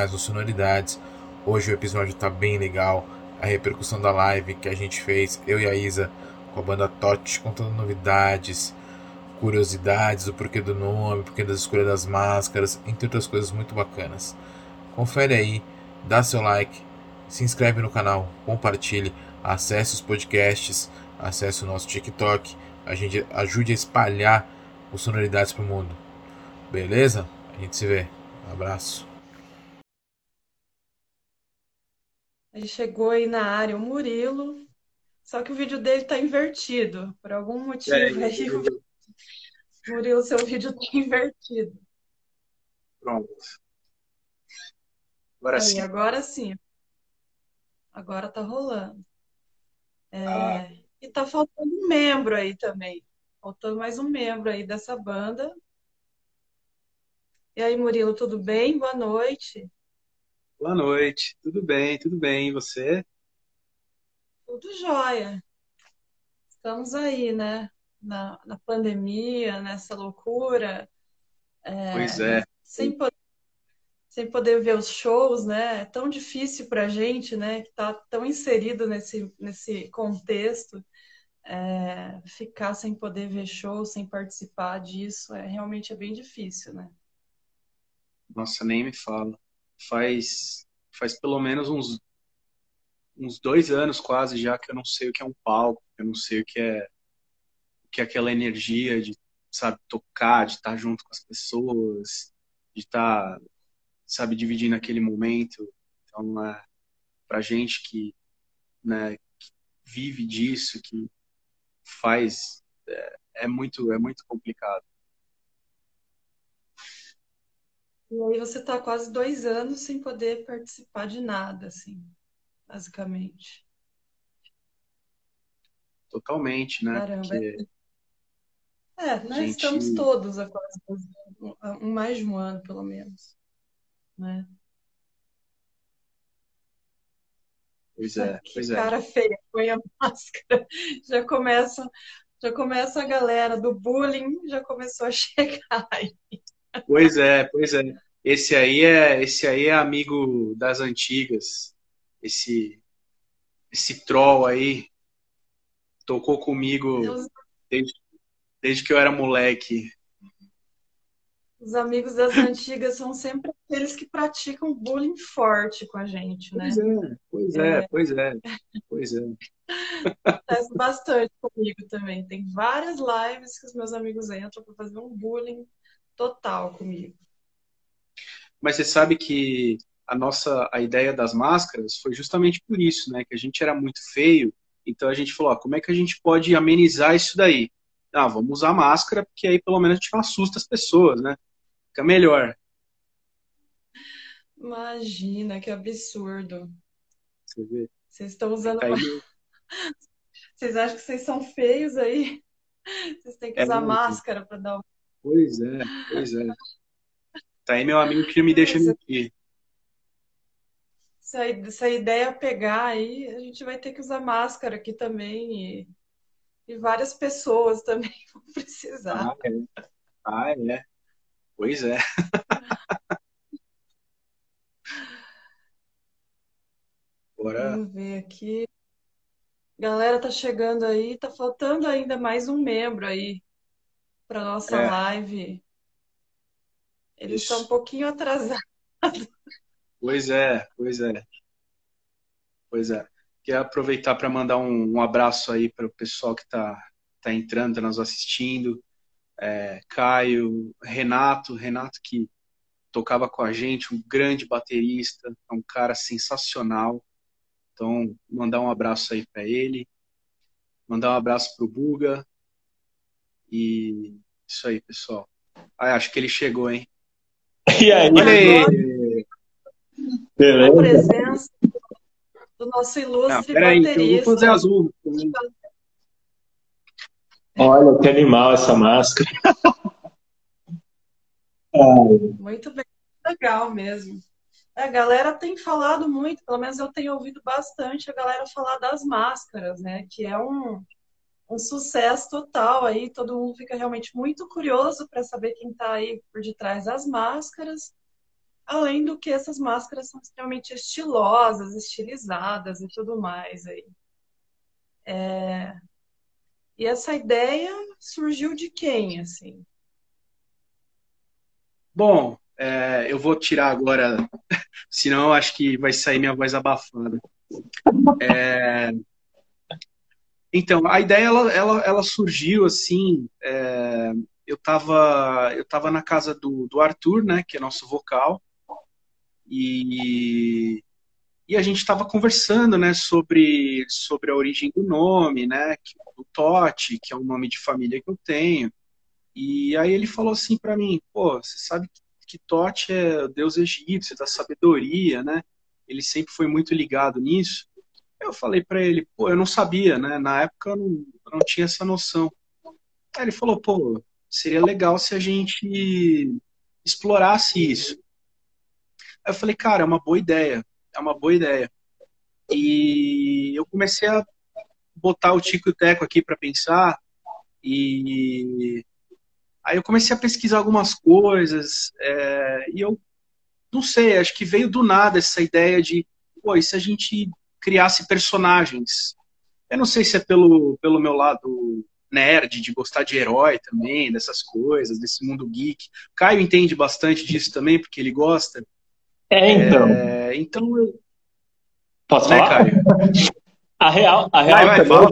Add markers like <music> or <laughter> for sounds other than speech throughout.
mais um Sonoridades. Hoje o episódio tá bem legal. A repercussão da live que a gente fez, eu e a Isa, com a banda Tot, contando novidades, curiosidades, o porquê do nome, o porquê das escolhas das máscaras, entre outras coisas muito bacanas. Confere aí, dá seu like, se inscreve no canal, compartilhe, acesse os podcasts, acesse o nosso TikTok, a gente ajude a espalhar os sonoridades pro mundo. Beleza? A gente se vê. Um abraço. Aí chegou aí na área o Murilo, só que o vídeo dele tá invertido. Por algum motivo É, aí, eu- o Murilo, seu vídeo tá invertido. Pronto. Agora Aí, sim. agora sim. Agora tá rolando. É, Ah. E tá faltando um membro aí também. Faltando mais um membro aí dessa banda. E aí, Murilo, tudo bem? Boa noite. Boa noite. Tudo bem, tudo bem. E você? Tudo jóia. Estamos aí, né? Na, na pandemia, nessa loucura, Pois é. sem poder, sem poder ver os shows, né? É tão difícil para a gente, né? Que está tão inserido nesse, nesse contexto, é, ficar sem poder ver show, sem participar disso, é realmente é bem difícil, né? Nossa, nem me fala. Faz, faz pelo menos uns, uns dois anos quase já que eu não sei o que é um palco, eu não sei o que é, o que é aquela energia de, sabe, tocar, de estar junto com as pessoas, de estar, sabe, dividindo aquele momento. Então, é, pra gente que, né, que vive disso, que faz, é, é muito, é muito complicado. E aí você está quase dois anos sem poder participar de nada, assim, basicamente. Totalmente, né? Caramba, Porque É, nós gente- estamos todos há quase dois anos, mais de um ano, pelo menos, né? Pois é, Que pois é. cara feia, põe a <laughs> máscara. Já começa, já começa a galera do bullying, já começou a <laughs> chegar aí. Pois é, pois é. Esse aí é, esse aí é amigo das antigas. Esse, esse troll aí tocou comigo desde, desde que eu era moleque. os amigos das antigas são sempre aqueles que praticam bullying forte com a gente, né? Pois é, pois é, pois é, pois é. Acontece <laughs> bastante comigo também. Tem várias lives que os meus amigos entram para fazer um bullying total comigo. Mas você sabe que a nossa, a ideia das máscaras foi justamente por isso, né? Que a gente era muito feio, então a gente falou, ó, como é que a gente pode amenizar isso daí? Ah, vamos usar máscara, porque aí pelo menos a gente não assusta as pessoas, né? Fica melhor. Imagina, que absurdo. Você vê. Vocês estão usando. Tá aí <laughs> Vocês acham que vocês são feios aí? Vocês têm que É usar muito. máscara para dar. Pois é, pois é. Tá aí meu amigo que me deixa Essa- mentir. Se a, se a ideia pegar aí, a gente vai ter que usar máscara aqui também. E, e várias pessoas <laughs> também vão precisar. Ah, é. Ah, é. Pois é. <laughs> Agora, Vamos ver aqui. Galera tá chegando aí, tá faltando ainda mais um membro aí para nossa É. live. Eles Isso. estão um pouquinho atrasados. pois é, pois é. Pois é. Queria aproveitar para mandar um, um abraço aí para o pessoal que tá, tá entrando, tá nos assistindo. É, Caio, Renato, Renato que tocava com a gente, um grande baterista, é um cara sensacional. Então, mandar um abraço aí para ele. Mandar um abraço pro Buga. E isso aí, pessoal. Ah, acho que ele chegou, hein? E aí, Olha aí! A beleza? presença do nosso Não, ilustre peraí, então eu vou fazer baterista. também. Olha que animal essa máscara. Muito bem, legal mesmo. É, A galera tem falado muito, pelo menos eu tenho ouvido bastante a galera falar das máscaras, né? Que é um, um sucesso total aí, todo mundo fica realmente muito curioso para saber quem está aí por detrás das máscaras. Além do que essas máscaras são extremamente estilosas, estilizadas e tudo mais aí. É... E essa ideia surgiu de quem, assim? Bom, é, eu vou tirar agora, <laughs> senão acho que vai sair minha voz abafada. É, então, a ideia ela, ela, ela surgiu assim. É, eu estava eu tava na casa do, do Arthur, né, que é nosso vocal, e, e a gente estava conversando, né, sobre, sobre a origem do nome, né, do Totti, que é um nome de família que eu tenho. E aí ele falou assim para mim, pô, você sabe que Totti é o deus egípcio da sabedoria, né? Ele sempre foi muito ligado nisso. Eu falei para ele, pô, eu não sabia, né? Na época eu não, eu não tinha essa noção. Aí ele falou, pô, seria legal se a gente explorasse isso. Aí eu falei, cara, é uma boa ideia, é uma boa ideia. E eu comecei a botar o Tico e o Teco aqui para pensar e aí eu comecei a pesquisar algumas coisas é, e eu não sei, acho que veio do nada essa ideia de, pô, e se a gente criasse personagens? Eu não sei se é pelo, pelo meu lado nerd, de gostar de herói também, dessas coisas, desse mundo geek. Caio entende bastante disso também, porque ele gosta. É, então. É, então eu... Posso né, falar? Caio? <laughs> A real, a real Vai, vai,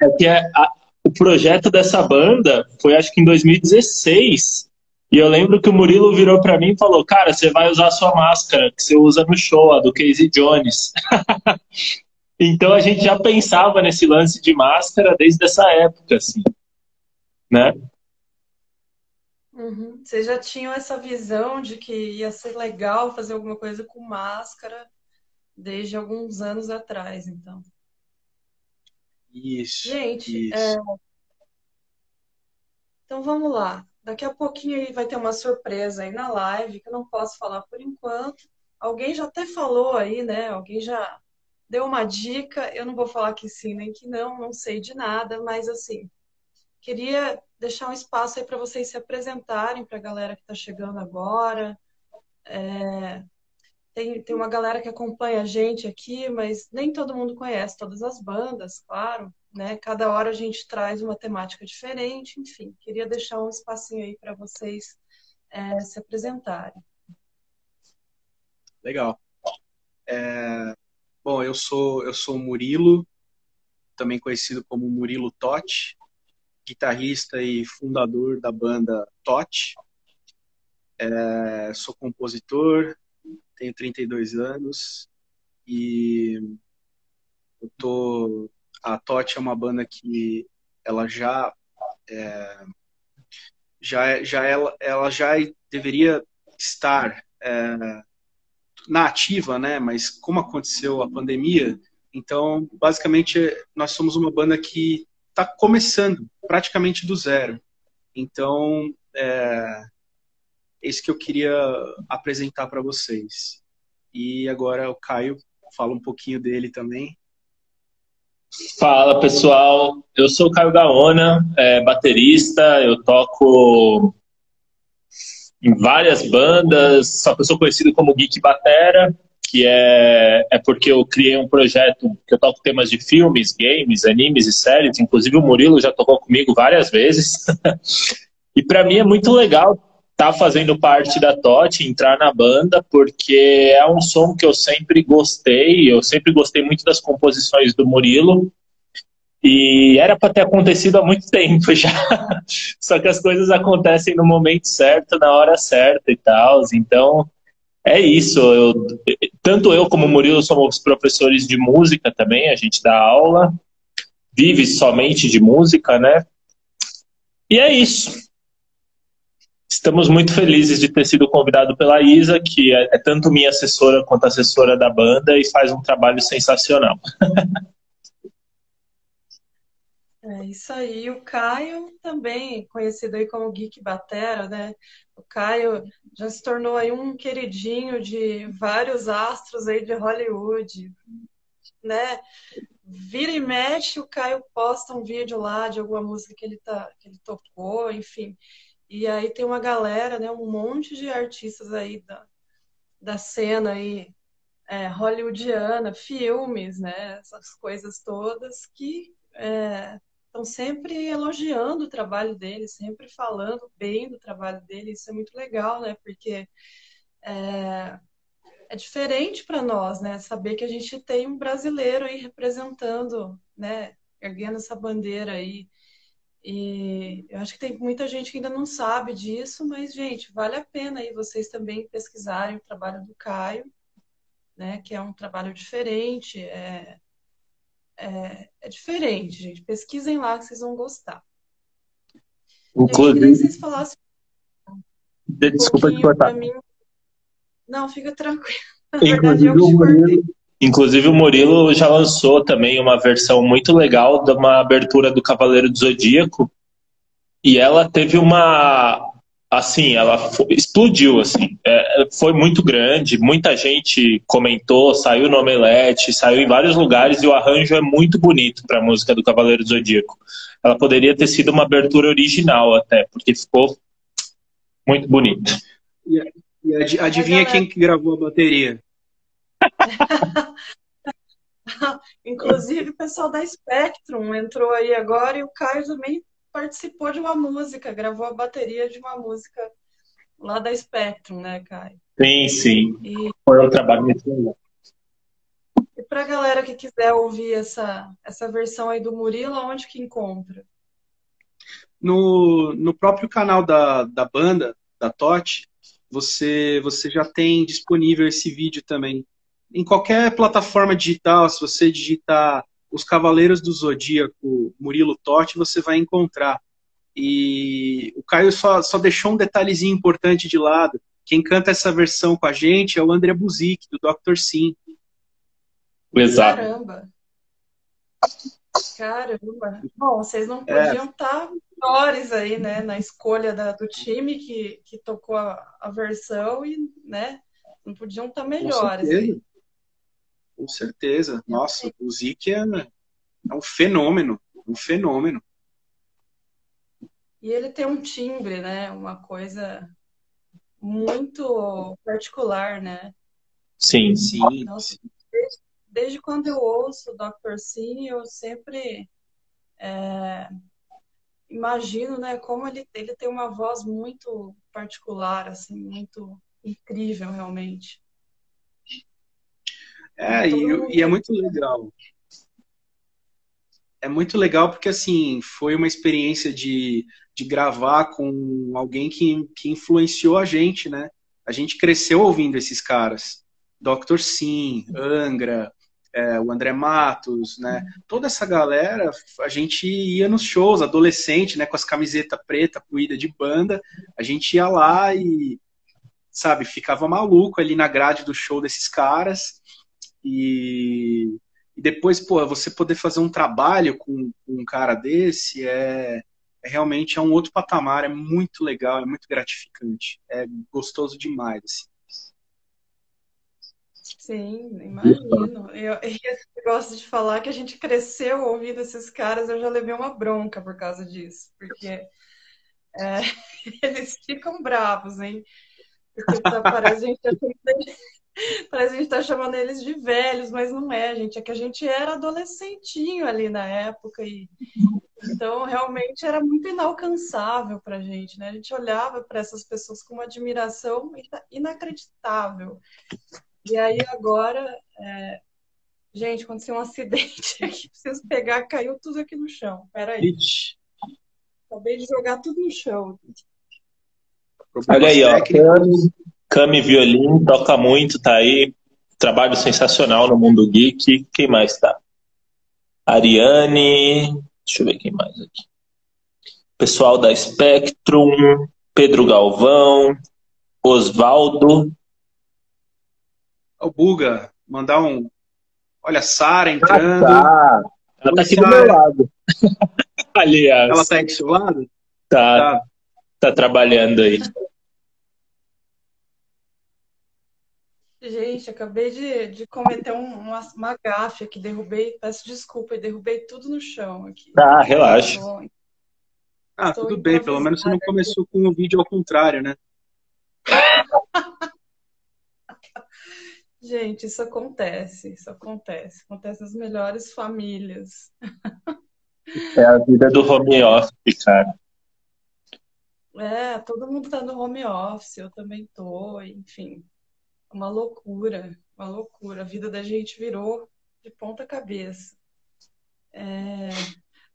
é que é a- o projeto dessa banda foi acho que em 2016. E eu lembro que o Murilo virou pra mim e falou: Cara, você vai usar a sua máscara que você usa no show, a do Casey Jones. <laughs> então a gente já pensava nesse lance de máscara desde essa época, assim. Né? Uhum. Vocês já tinham essa visão de que ia ser legal fazer alguma coisa com máscara desde alguns anos atrás, então. Isso. Gente, isso. é, então vamos lá. Daqui a pouquinho aí vai ter uma surpresa aí na live que eu não posso falar por enquanto. Alguém já até falou aí, né? Alguém já deu uma dica. Eu não vou falar que sim nem que não, não sei de nada, mas assim, queria deixar um espaço aí para vocês se apresentarem para a galera que está chegando agora. É, tem, tem uma galera que acompanha a gente aqui, mas nem todo mundo conhece todas as bandas, claro, né? Cada hora a gente traz uma temática diferente, enfim, queria deixar um espacinho aí para vocês é, se apresentarem. Legal. É, bom, eu sou eu sou Murilo, também conhecido como Murilo Totti, guitarrista e fundador da banda Totti. É, sou compositor, tenho 32 anos e eu tô a Totti é uma banda que ela já é, já já ela, ela já deveria estar é, na ativa, né? Mas como aconteceu a pandemia, então basicamente nós somos uma banda que está começando praticamente do zero. Então é, esse que eu queria apresentar para vocês. E agora o Caio fala um pouquinho dele também. Fala pessoal, eu sou o Caio Gaona, é, baterista, eu toco em várias bandas, só que eu sou conhecido como Geek Batera, que é, é porque eu criei um projeto que eu toco temas de filmes, games, animes e séries, inclusive o Murilo já tocou comigo várias vezes. <laughs> e para mim é muito legal tá fazendo parte da TOT, entrar na banda, porque é um som que eu sempre gostei, eu sempre gostei muito das composições do Murilo, e era para ter acontecido há muito <laughs> tempo já. Só que as coisas acontecem no momento certo, na hora certa e tal. Então, é isso. Eu, tanto eu como o Murilo somos professores de música também, a gente dá aula, vive somente de música, né? E é isso. Estamos muito felizes de ter sido convidado pela Isa, que é, é tanto minha assessora quanto assessora da banda e faz um trabalho sensacional. <laughs> É isso aí. O Caio também, conhecido aí como Geek Batera, né? O Caio já se tornou aí um queridinho de vários astros aí de Hollywood, né? Vira e mexe, o Caio posta um vídeo lá de alguma música que ele, tá, que ele tocou, enfim. E aí tem uma galera, né? Um monte de artistas aí da, da cena aí é, hollywoodiana, filmes, né? Essas coisas todas que estão é, sempre elogiando o trabalho dele, sempre falando bem do trabalho dele. Isso é muito legal, né? Porque é, é diferente para nós, né? Saber que a gente tem um brasileiro aí representando, né? Erguendo essa bandeira aí. E eu acho que tem muita gente que ainda não sabe disso, mas, gente, vale a pena aí vocês também pesquisarem o trabalho do Caio né? Que é um trabalho diferente, é, é, é diferente, gente. Pesquisem lá que vocês vão gostar. Inclusive. Eu vocês falassem. Desculpa um te cortar. Mim... Não, fica tranquilo. <laughs> Inclusive, verdade, o Murilo, inclusive, o Murilo já lançou também uma versão muito legal de uma abertura do Cavaleiro do Zodíaco. E ela teve uma, assim, ela foi, explodiu, assim. É, foi muito grande, muita gente comentou, saiu no Omelete, saiu em vários lugares e o arranjo é muito bonito para a música do Cavaleiro do Zodíaco. Ela poderia ter sido uma abertura original até, porque ficou muito bonito. E, e adivinha quem que gravou a bateria? <laughs> Inclusive o pessoal da Spectrum entrou aí agora e o Caio também participou de uma música, gravou a bateria de uma música lá da Spectrum, né, Caio? Sim, sim. E... Foi um trabalho muito legal. E para a galera que quiser ouvir essa, essa versão aí do Murilo, onde que encontra? No, no próprio canal da, da banda, da TOT, você, você já tem disponível esse vídeo também. Em qualquer plataforma digital, se você digitar os Cavaleiros do Zodíaco, Murilo Totti, você vai encontrar. E o Caio só, só deixou um detalhezinho importante de lado. Quem canta essa versão com a gente é o André Buzik, do Dr. Sim. Exato. Caramba. Caramba. Bom, vocês não podiam é. estar melhores aí, né, na escolha da, do time que, que tocou a, a versão e, né, não podiam estar melhores. Com certeza. Nossa, o Zik é, é um fenômeno, um fenômeno. E ele tem um timbre, né? Uma coisa muito particular, né? Sim, sim. Nossa, desde, desde, quando eu ouço o Dr. Sim, eu sempre é, imagino, né, como ele, ele tem uma voz muito particular, assim, muito incrível, realmente. É, e, e é muito legal. É muito legal porque, assim, foi uma experiência de, de gravar com alguém que, que influenciou a gente, né? A gente cresceu ouvindo esses caras. Dr. Sim, Angra, é, o André Matos, né? Toda essa galera, a gente ia nos shows, adolescente, né? Com as camisetas preta, cuida de banda, a gente ia lá e, sabe, ficava maluco ali na grade do show desses caras. E, e depois, pô, você poder fazer um trabalho com, com um cara desse é, é, realmente é um outro patamar, é muito legal, é muito gratificante, é gostoso demais. Assim. Sim, imagino. Eu, eu gosto de falar que a gente cresceu ouvindo esses caras, eu já levei uma bronca por causa disso, porque é, <laughs> eles ficam bravos, hein? Porque parece a gente já tem <laughs> Parece que a gente está chamando eles de velhos, mas não é, gente. É que a gente era adolescentinho ali na época e então realmente era muito inalcançável para a gente, né? A gente olhava para essas pessoas com uma admiração inacreditável. E aí agora, é... gente, aconteceu um acidente <laughs> aqui, preciso pegar, caiu tudo aqui no chão. Peraí. Acabei de jogar tudo no chão. Olha aí, ó. Cami Violin, toca muito, tá aí. Trabalho sensacional no mundo geek. Quem mais tá? Ariane. Deixa eu ver quem mais aqui. Pessoal da Spectrum, Pedro Galvão, Osvaldo. O Buga, mandar um. Olha, Sara entrando. Ah, tá. Ela tá aqui Sarah. do meu lado. <laughs> Aliás. Ela tá aí do seu lado? Tá. Tá, tá trabalhando aí. Gente, acabei de, de cometer um, uma, uma gafe aqui, derrubei, peço desculpa, derrubei tudo no chão aqui. Ah, relaxa. Ah, tudo bem, pelo menos você não começou com o vídeo ao contrário, né? <laughs> Gente, isso acontece, isso acontece. Acontece nas melhores famílias. É a vida do home office, cara. É, todo mundo tá no home office, eu também tô, enfim. Uma loucura, uma loucura. A vida da gente virou de ponta cabeça. É...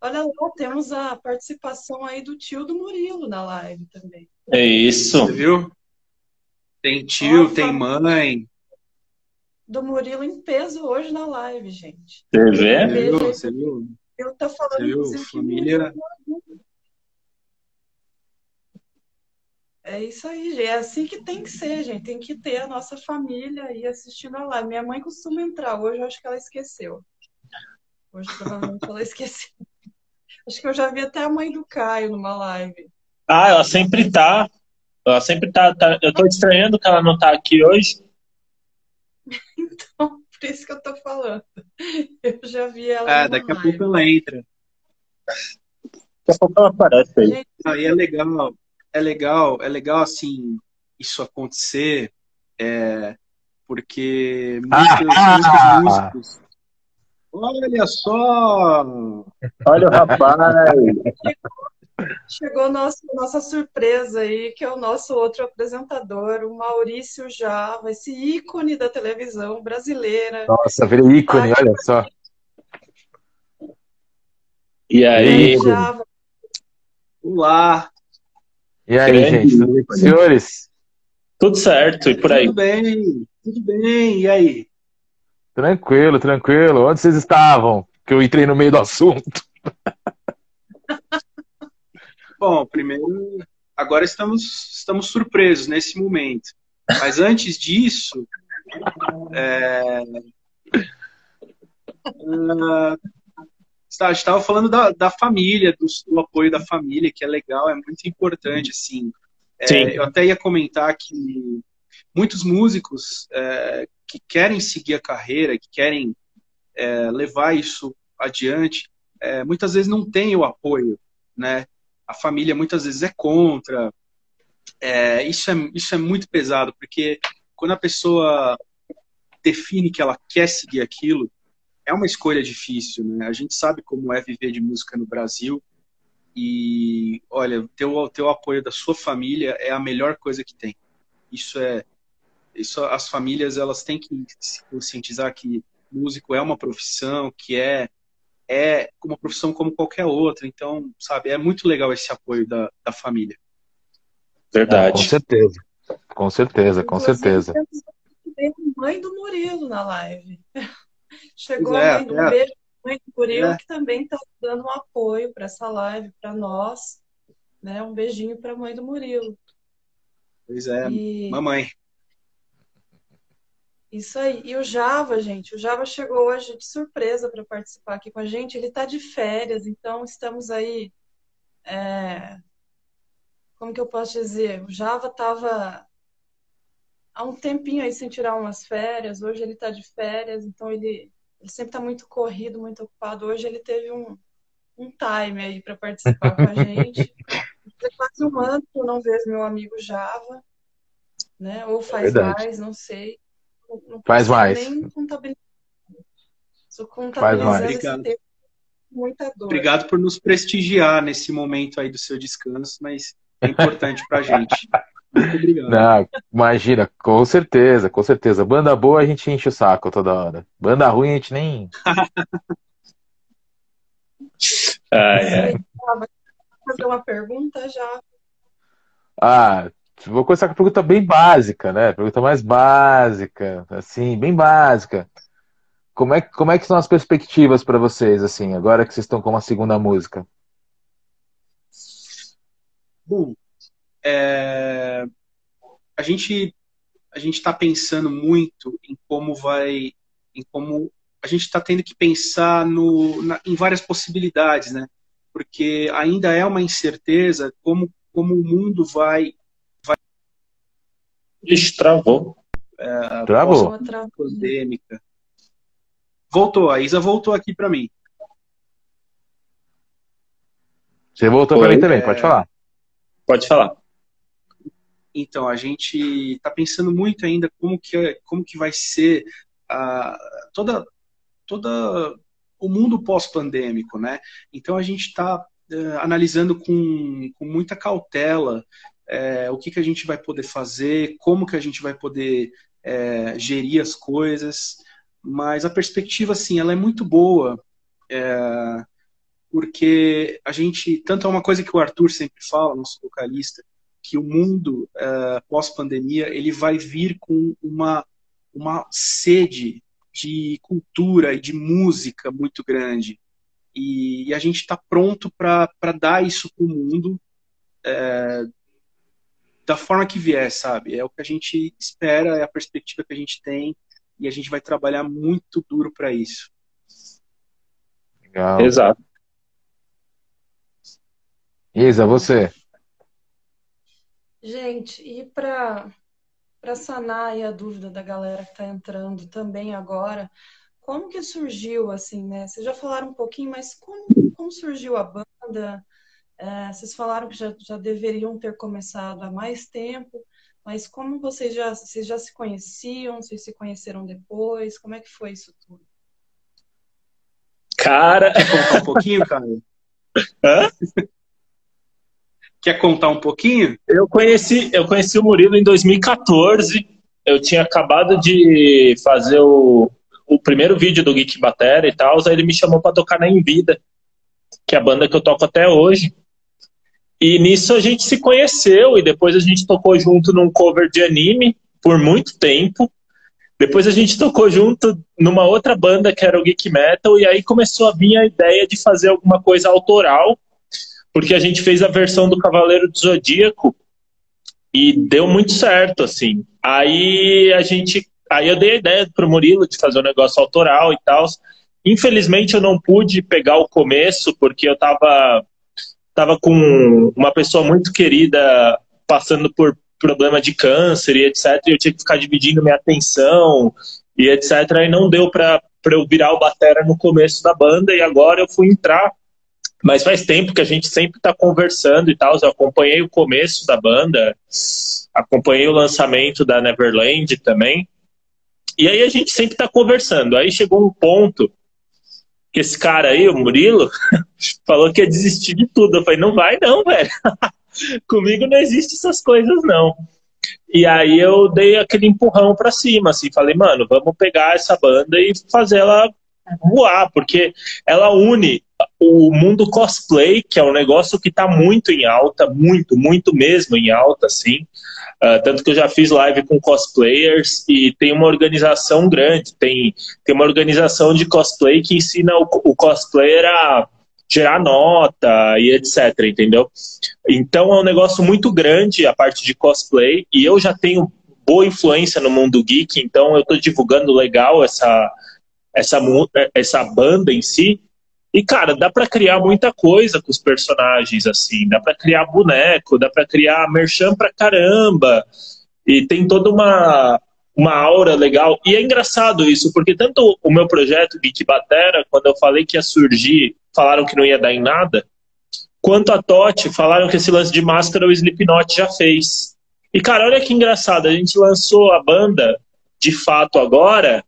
Olha lá, temos a participação aí do tio do Murilo na live também. É isso. Você viu? Tem tio, Nossa. tem mãe. Do Murilo em peso hoje na live, gente. Você vê? Você viu? Você viu? Eu tô falando, Você viu? inclusive, que Família- Murilo- É isso aí, gente. É assim que tem que ser, gente. Tem que ter a nossa família aí assistindo a live. Minha mãe costuma entrar. Hoje eu acho que ela esqueceu. Hoje provavelmente ela esqueceu. Acho que eu já vi até a mãe do Caio numa live. Ah, ela sempre tá. Ela sempre tá, tá- Eu tô estranhando que ela não tá aqui hoje. <laughs> Então, por isso que eu tô falando. Eu já vi ela numa daqui a live. pouco ela entra. Daqui a pouco ela aparece aí. Gente, Aí é legal, é legal, é legal assim isso acontecer, é, porque muitos, Ah! muitos músicos. Olha só! Olha o <laughs> rapaz. Chegou nosso, nossa surpresa aí, que é o nosso outro apresentador, o Maurício Java, esse ícone da televisão brasileira. Nossa, virei ícone, olha só. E aí? Java, Olá, E aí, Grande gente, tudo bem senhores? Tudo certo, e por aí? tudo bem? Tudo bem? E aí? Tranquilo, tranquilo. Onde vocês estavam? Que eu entrei no meio do assunto. <laughs> Bom, primeiro, agora estamos, estamos surpresos nesse momento. Mas antes disso, é, ah, a gente estava falando da, da família, do, do apoio da família, que é legal, é muito importante, assim. É, Sim. eu até ia comentar que muitos músicos é, que querem seguir a carreira, que querem é, levar isso adiante, é, muitas vezes não têm o apoio, né? A família muitas vezes é contra. É, isso, é, isso é muito pesado, porque quando a pessoa define que ela quer seguir aquilo, é uma escolha difícil, né? A gente sabe como é viver de música no Brasil. E, olha, ter o teu apoio da sua família é a melhor coisa que tem. Isso é. Isso, as famílias elas têm que se conscientizar que músico é uma profissão, que é é uma profissão como qualquer outra. Então, sabe, é muito legal esse apoio da, da família. Com Verdade. certeza. Com certeza, com inclusive, certeza. temos também a mãe do Murilo na live. <laughs> Chegou é, a mãe do é. beijo pra mãe do Murilo, É. que também está dando um apoio para essa live, para nós. Né? Um beijinho para a mãe do Murilo. Pois é, E- mamãe. Isso aí. E o Java, gente, o Java chegou hoje de surpresa para participar aqui com a gente. Ele está de férias, então estamos aí. é, Como que eu posso dizer? O Java estava há um tempinho aí sem tirar umas férias. Hoje ele está de férias, então ele, ele sempre está muito corrido, muito ocupado. Hoje ele teve um, um time aí para participar com a gente. Faz quase um ano que eu não vejo meu amigo Java, né? Ou faz verdade. mais, não sei. Não- não Faz mais. Nem contabilizar. Estou mais. contabilizando tempo muita dor. Obrigado por nos prestigiar nesse momento aí do seu descanso, mas é importante pra gente. <laughs> Muito obrigado. Não, imagina, com certeza, com certeza. Banda boa a gente enche o saco toda hora. Banda ruim a gente nem. <laughs> Ai, ai. fazer uma pergunta já. Ah, vou começar com a pergunta bem básica, né? Pergunta mais básica, assim, bem básica. Como é, que- como é que são as perspectivas para vocês, assim, agora que vocês estão com uma segunda música? Bom, é, a gente a gente está pensando muito em como vai, em como a gente está tendo que pensar no, na- em várias possibilidades, né? Porque ainda é uma incerteza como como o mundo vai Ixi, travou. Travou? Uma tra- pandêmica. Voltou, a Isa voltou aqui para mim. Você voltou para mim também, é. pode falar. Pode falar. Então, a gente está pensando muito ainda como que, como que vai ser a, toda, toda o mundo pós-pandêmico, né? Então, a gente está uh, analisando com, com muita cautela é, o que, que a gente vai poder fazer, como que a gente vai poder é, gerir as coisas, mas a perspectiva, assim, ela é muito boa, é, porque a gente, tanto é uma coisa que o Arthur sempre fala, nosso vocalista, que o mundo uh, pós-pandemia ele vai vir com uma, uma sede de cultura e de música muito grande. E, e a gente está pronto para dar isso para o mundo é, da forma que vier, sabe? É o que a gente espera, é a perspectiva que a gente tem e a gente vai trabalhar muito duro para isso. Legal. Exato. Isa, você? Gente, e para para sanar a dúvida da galera que está entrando também agora, como que surgiu assim, né? Vocês já falaram um pouquinho, mas como, como surgiu a banda? É, vocês falaram que já, já deveriam ter começado há mais tempo, mas como vocês já, vocês já se conheciam? Vocês se conheceram depois? Como é que foi isso tudo? Cara. Quer contar um pouquinho, <laughs> cara? Hã? Quer contar um pouquinho? Eu conheci, eu conheci o Murilo em 2014. Eu tinha acabado de fazer o, o primeiro vídeo do Geek Batera e tal. Aí ele me chamou para tocar na Envida, que é a banda que eu toco até hoje. E nisso a gente se conheceu e depois a gente tocou junto num cover de anime por muito tempo. Depois a gente tocou junto numa outra banda que era o Geek Metal e aí começou a vir a ideia de fazer alguma coisa autoral porque a gente fez a versão do Cavaleiro do Zodíaco e deu muito certo, assim. Aí a gente, aí eu dei a ideia pro Murilo de fazer um negócio autoral e tal. Infelizmente eu não pude pegar o começo porque eu tava tava com uma pessoa muito querida passando por problema de câncer e etc. E eu tinha que ficar dividindo minha atenção e etc. E não deu para eu virar o batera no começo da banda e agora eu fui entrar mas faz tempo que a gente sempre está conversando e tal. Eu acompanhei o começo da banda, acompanhei o lançamento da Neverland também. E aí a gente sempre está conversando. Aí chegou um ponto que esse cara aí, o Murilo, <laughs> falou que ia desistir de tudo. Eu falei, não vai não, velho. <laughs> Comigo não existe essas coisas, não. E aí eu dei aquele empurrão para cima, assim, falei, mano, vamos pegar essa banda e fazer ela voar, porque ela une o mundo cosplay, que é um negócio que está muito em alta, muito, muito mesmo em alta, assim. Uh, tanto que eu já fiz live com cosplayers e tem uma organização grande, tem, tem uma organização de cosplay que ensina o, o cosplayer a gerar nota e etc, entendeu? Então é um negócio muito grande a parte de cosplay e eu já tenho boa influência no mundo geek, então eu estou divulgando legal essa, essa, essa banda em si. E, cara, dá para criar muita coisa com os personagens, assim. Dá para criar boneco, dá para criar merchan pra caramba. E tem toda uma, uma aura legal. E é engraçado isso, porque tanto o meu projeto Geek Batera, quando eu falei que ia surgir, falaram que não ia dar em nada, quanto a Totti, falaram que esse lance de máscara o Slipknot já fez. E, cara, olha que engraçado, a gente lançou a banda, de fato, agora,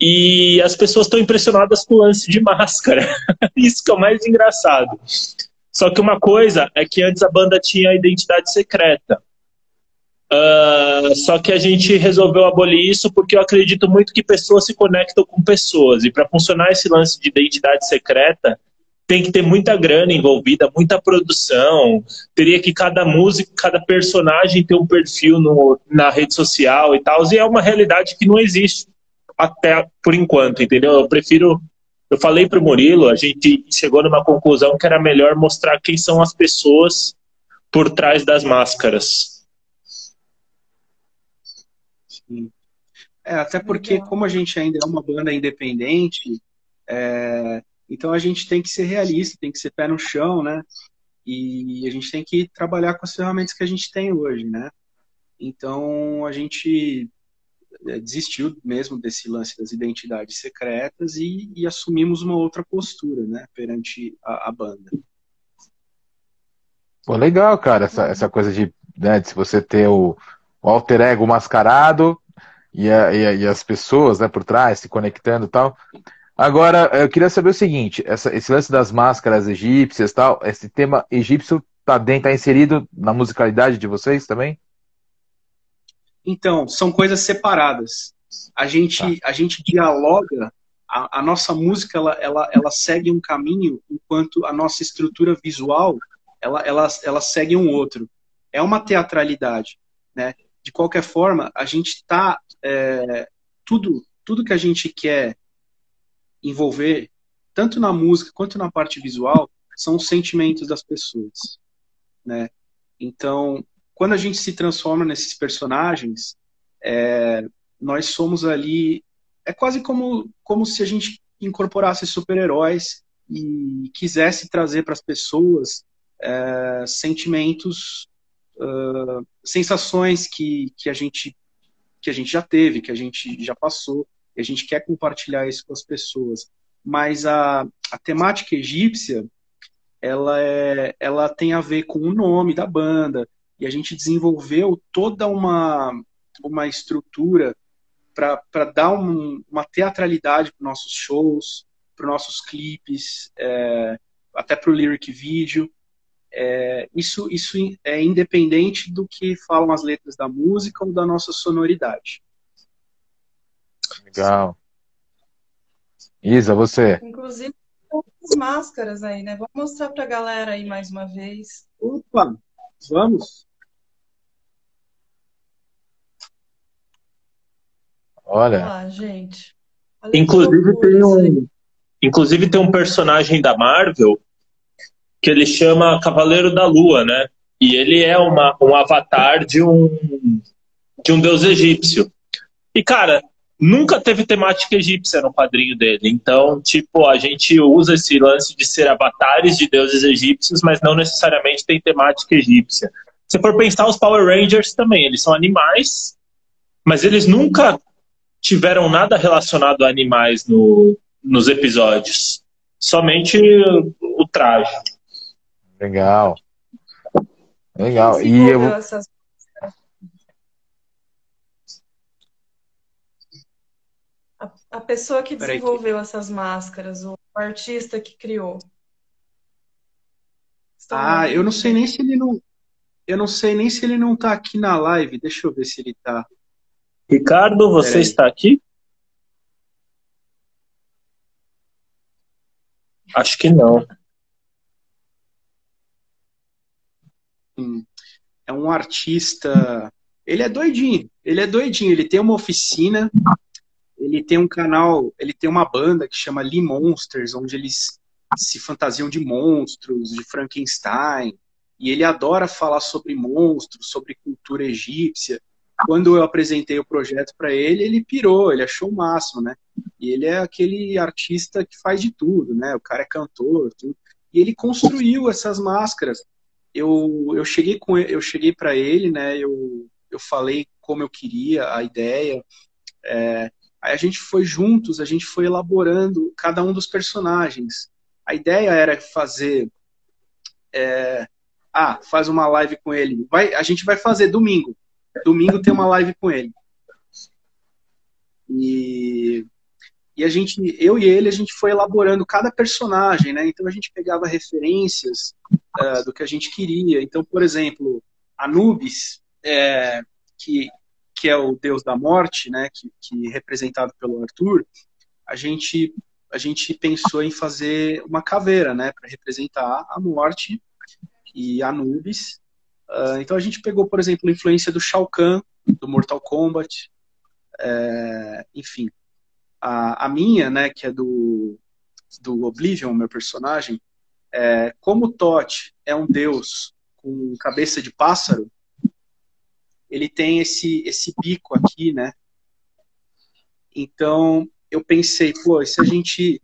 e as pessoas estão impressionadas com o lance de máscara. <laughs> Isso que é o mais engraçado. Só que uma coisa é que antes a banda tinha identidade secreta. Uh, só que a gente resolveu abolir isso porque eu acredito muito que pessoas se conectam com pessoas. E para funcionar esse lance de identidade secreta, tem que ter muita grana envolvida, muita produção. Teria que cada músico, cada personagem ter um perfil no, na rede social e tal. E é uma realidade que não existe até por enquanto, entendeu? Eu prefiro. Eu falei para o Murilo, a gente chegou numa conclusão que era melhor mostrar quem são as pessoas por trás das máscaras. Sim. É, até porque, como a gente ainda é uma banda independente, é, então a gente tem que ser realista, tem que ser pé no chão, né? E a gente tem que trabalhar com as ferramentas que a gente tem hoje, né? Então a gente desistiu mesmo desse lance das identidades secretas e, e assumimos uma outra postura, né, perante a, a, banda. Pô, legal, cara, essa, essa coisa de, né, de você ter o, o alter ego mascarado e, a, e, a, e, as pessoas né, por trás se conectando e tal. Agora, eu queria saber o seguinte: essa, esse lance das máscaras egípcias tal, esse tema egípcio está tá inserido na musicalidade de vocês também? Então, são coisas separadas. A gente, tá. a gente dialoga, a, a, nossa música ela, ela, ela segue um caminho, enquanto a nossa estrutura visual ela, ela, ela segue um outro. É uma teatralidade. Né? De qualquer forma, a gente está. É, tudo, tudo que a gente quer envolver, tanto na música quanto na parte visual, são os sentimentos das pessoas. Né? Então, quando a gente se transforma nesses personagens, é, nós somos ali. É quase como, como se a gente incorporasse super-heróis e quisesse trazer para as pessoas é, sentimentos, sensações que, que, a gente, que a gente já teve, que a gente já passou, e a gente quer compartilhar isso com as pessoas. Mas a, a temática egípcia, ela, é, ela tem a ver com o nome da banda, e a gente desenvolveu toda uma, uma estrutura para dar um, uma teatralidade para nossos shows, para nossos clipes, é, até para o lyric vídeo. É, isso, isso é independente do que falam as letras da música ou da nossa sonoridade. Legal. Isa, você. Inclusive, as máscaras aí, né? Vamos mostrar para a galera aí mais uma vez. Opa, vamos. Olha. Ah, gente. Olha inclusive tem um, inclusive tem um personagem da Marvel que ele chama Cavaleiro da Lua, né? E ele é uma, um avatar de um de um deus egípcio. E cara, nunca teve temática egípcia no quadrinho dele. Então, tipo, a gente usa esse lance de ser avatares de deuses egípcios, mas não necessariamente tem temática egípcia. Se for pensar, os Power Rangers também, eles são animais, mas eles nunca tiveram nada relacionado a animais no, nos episódios. Somente o traje. Legal. Legal. E eu... A, a pessoa que desenvolveu essas máscaras, o artista que criou. Estão ah, eu não sei nem se ele não. Eu não sei nem se ele não tá aqui na live. Deixa eu ver se ele tá. Ricardo, você está aqui? Acho que não. É um artista. Ele é doidinho. Ele é doidinho. Ele tem uma oficina. Ele tem um canal. Ele tem uma banda que chama Lee Monsters, onde eles se fantasiam de monstros, de Frankenstein. E ele adora falar sobre monstros, sobre cultura egípcia quando eu apresentei o projeto para ele, ele pirou, ele achou o máximo, né? E ele é aquele artista que faz de tudo, né? O cara é cantor, tudo. E ele construiu essas máscaras. Eu, eu cheguei com eu cheguei para ele, né? Eu, eu falei como eu queria a ideia. É, aí a gente foi juntos, a gente foi elaborando cada um dos personagens. A ideia era fazer é, ah, faz uma live com ele. Vai, a gente vai fazer domingo. Domingo tem uma live com ele. E, e a gente, eu e ele, a gente foi elaborando cada personagem, né? Então a gente pegava referências uh, do que a gente queria. Então, por exemplo, Anubis, é, que, que é o deus da morte, né? Que, que representado pelo Arthur, a gente a gente pensou em fazer uma caveira, né, para representar a morte e Anubis. Uh, então a gente pegou, por exemplo, a influência do Shao Kahn, do Mortal Kombat, é, enfim. A, a, minha, né, que é do, do Oblivion, meu personagem, é, como Toth é um deus com cabeça de pássaro, ele tem esse, esse bico aqui, né? Então eu pensei, pô, se a gente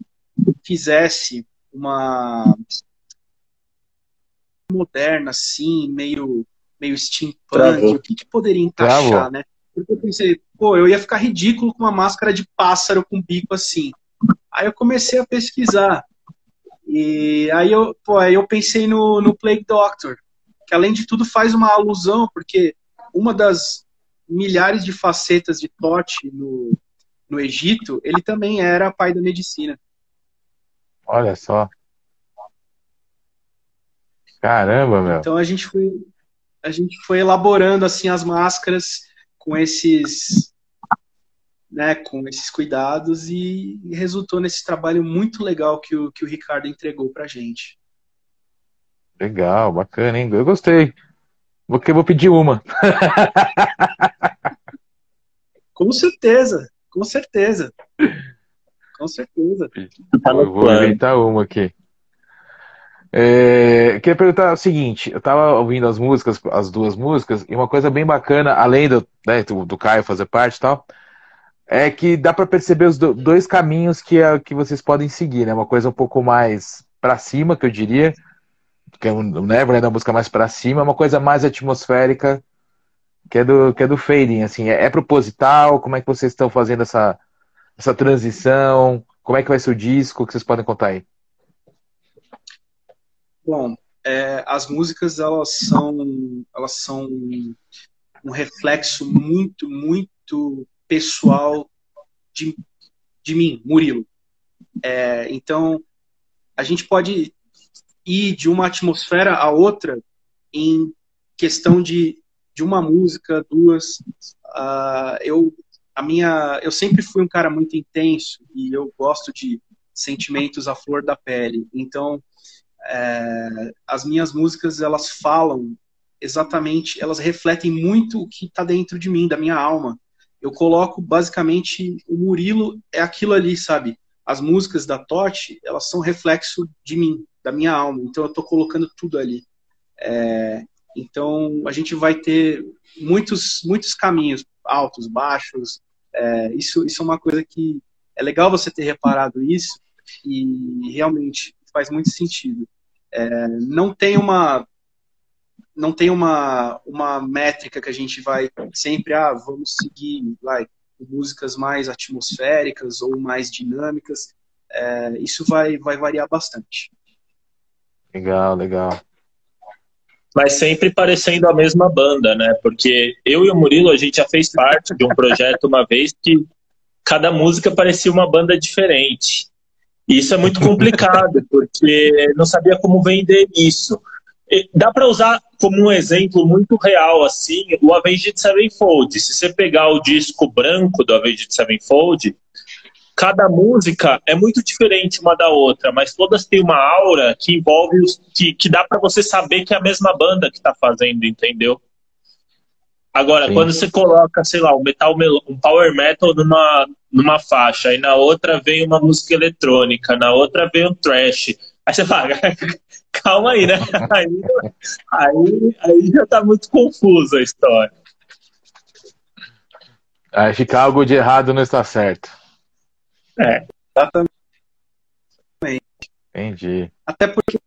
fizesse uma moderna, assim, meio, meio steampunk, o que, que poderia encaixar, Travou. né? Porque eu pensei, pô, eu ia ficar ridículo com uma máscara de pássaro com bico assim. Aí eu comecei a pesquisar. E aí eu, pô, aí eu pensei no, no Plague Doctor, que além de tudo faz uma alusão, porque uma das milhares de facetas de Tote no, no Egito, ele também era pai da medicina. Olha só. Caramba, meu. Então a gente foi, a gente foi elaborando assim as máscaras com esses né, com esses cuidados e, resultou nesse trabalho muito legal que o, que o Ricardo entregou pra gente. Legal, bacana, hein? Eu gostei. Porque eu vou pedir uma. <laughs> com certeza, com certeza. Com certeza. Eu vou inventar uma aqui. É, queria perguntar o seguinte: eu tava ouvindo as músicas, as duas músicas, e uma coisa bem bacana, além do, né, do, do Caio fazer parte e tal, é que dá para perceber os dois caminhos que, é, que vocês podem seguir, né? Uma coisa um pouco mais para cima, que eu diria, que é Never, né, da música mais para cima, uma coisa mais atmosférica, que é do que é do fading, assim, é, é proposital? Como é que vocês estão fazendo essa essa transição? Como é que vai ser o disco? O que vocês podem contar aí? Bom, é, as músicas elas são elas são um reflexo muito muito pessoal de, de mim, Murilo. É, então, a gente pode ir de uma atmosfera a outra em questão de, de uma música, duas. Uh, eu, a minha, eu sempre fui um cara muito intenso e eu gosto de sentimentos à flor da pele. Então, é, as minhas músicas elas falam exatamente, elas refletem muito o que está dentro de mim, da minha alma eu coloco basicamente o Murilo é aquilo ali, sabe? As músicas da Totti, elas são reflexo de mim, da minha alma. Então eu estou colocando tudo ali. É, então a gente vai ter muitos muitos caminhos, altos, baixos. É, isso isso é uma coisa que é legal você ter reparado isso e realmente faz muito sentido. É, não tem uma não tem uma, uma métrica que a gente vai sempre, ah, vamos seguir like, músicas mais atmosféricas ou mais dinâmicas. É, isso vai, vai variar bastante. Legal, legal. Mas sempre parecendo a mesma banda, né? Porque eu e o Murilo, a gente já fez parte de um projeto uma vez que cada música parecia uma banda diferente. E isso é muito complicado, <laughs> porque não sabia como vender isso. Dá para usar como um exemplo muito real, assim, o Avenged Sevenfold. Se você pegar o disco branco do Avenged Sevenfold, cada música é muito diferente uma da outra, mas todas têm uma aura que envolve os, que, que dá para você saber que é a mesma banda que está fazendo, entendeu? Agora, Sim. quando você coloca, sei lá, um metal, um power metal numa, numa faixa, e na outra vem uma música eletrônica, na outra vem um trash, aí você fala, <laughs> calma aí, né? <laughs> Aí, aí, aí já tá muito confusa a história. Aí fica algo de errado não está certo. É. Exatamente. Entendi. Até porque.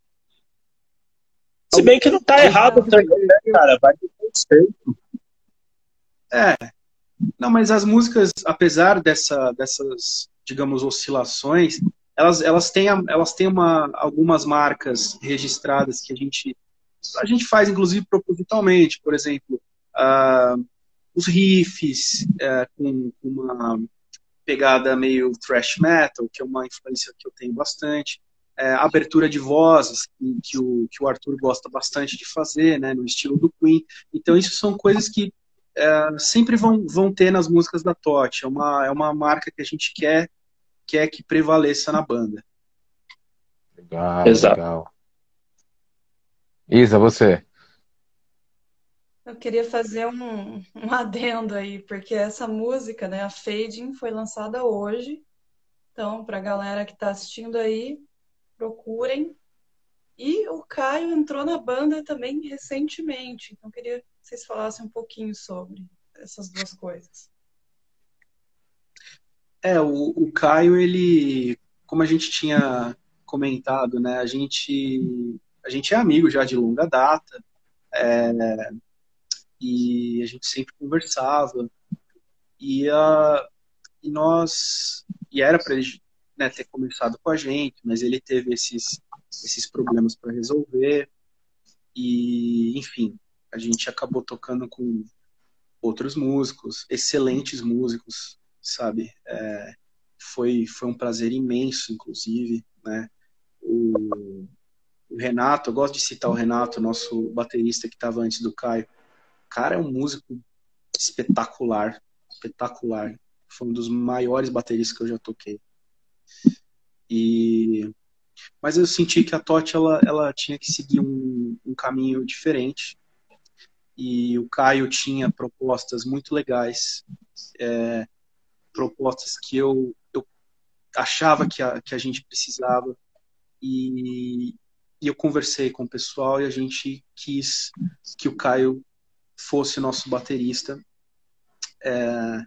Se bem que não tá errado também, né, cara? Vai ter certo. É. Não, mas as músicas, apesar dessa, dessas, digamos, oscilações, elas, elas têm, elas têm uma, algumas marcas registradas que a gente, a gente faz, inclusive, propositalmente. Por exemplo, uh, os riffs uh, com uma pegada meio thrash metal, que é uma influência que eu tenho bastante. É, abertura de vozes, que, que, o, que o Arthur gosta bastante de fazer, né, no estilo do Queen. Então, isso são coisas que é, sempre vão, vão ter nas músicas da Totti. É uma, é uma marca que a gente quer quer que prevaleça na banda. Legal, Exato. legal. Isa, você? Eu queria fazer um, um adendo aí, porque essa música, né, a Fading, foi lançada hoje. Então, para a galera que está assistindo aí, procurem. E o Caio entrou na banda também recentemente. Então, queria que vocês falassem um pouquinho sobre essas duas coisas. É, o, o Caio, ele, como a gente tinha comentado, né, a gente, a gente é amigo já de longa data, é, e a gente sempre conversava, e, a, e nós, e era para ele né, ter começado com a gente, mas ele teve esses, esses problemas para resolver, E, enfim, a gente acabou tocando com outros músicos, excelentes músicos, sabe? É, foi, foi um prazer imenso, inclusive, né? O, o, Renato, eu gosto de citar o Renato, nosso baterista que estava antes do Caio. O cara é um músico espetacular, espetacular. Foi um dos maiores bateristas que eu já toquei. E mas eu senti que a Totti ela, ela tinha que seguir um, um caminho diferente e o Caio tinha propostas muito legais, é, propostas que eu, eu achava que a, que a gente precisava. E, e eu conversei com o pessoal e a gente quis que o Caio fosse nosso baterista. É,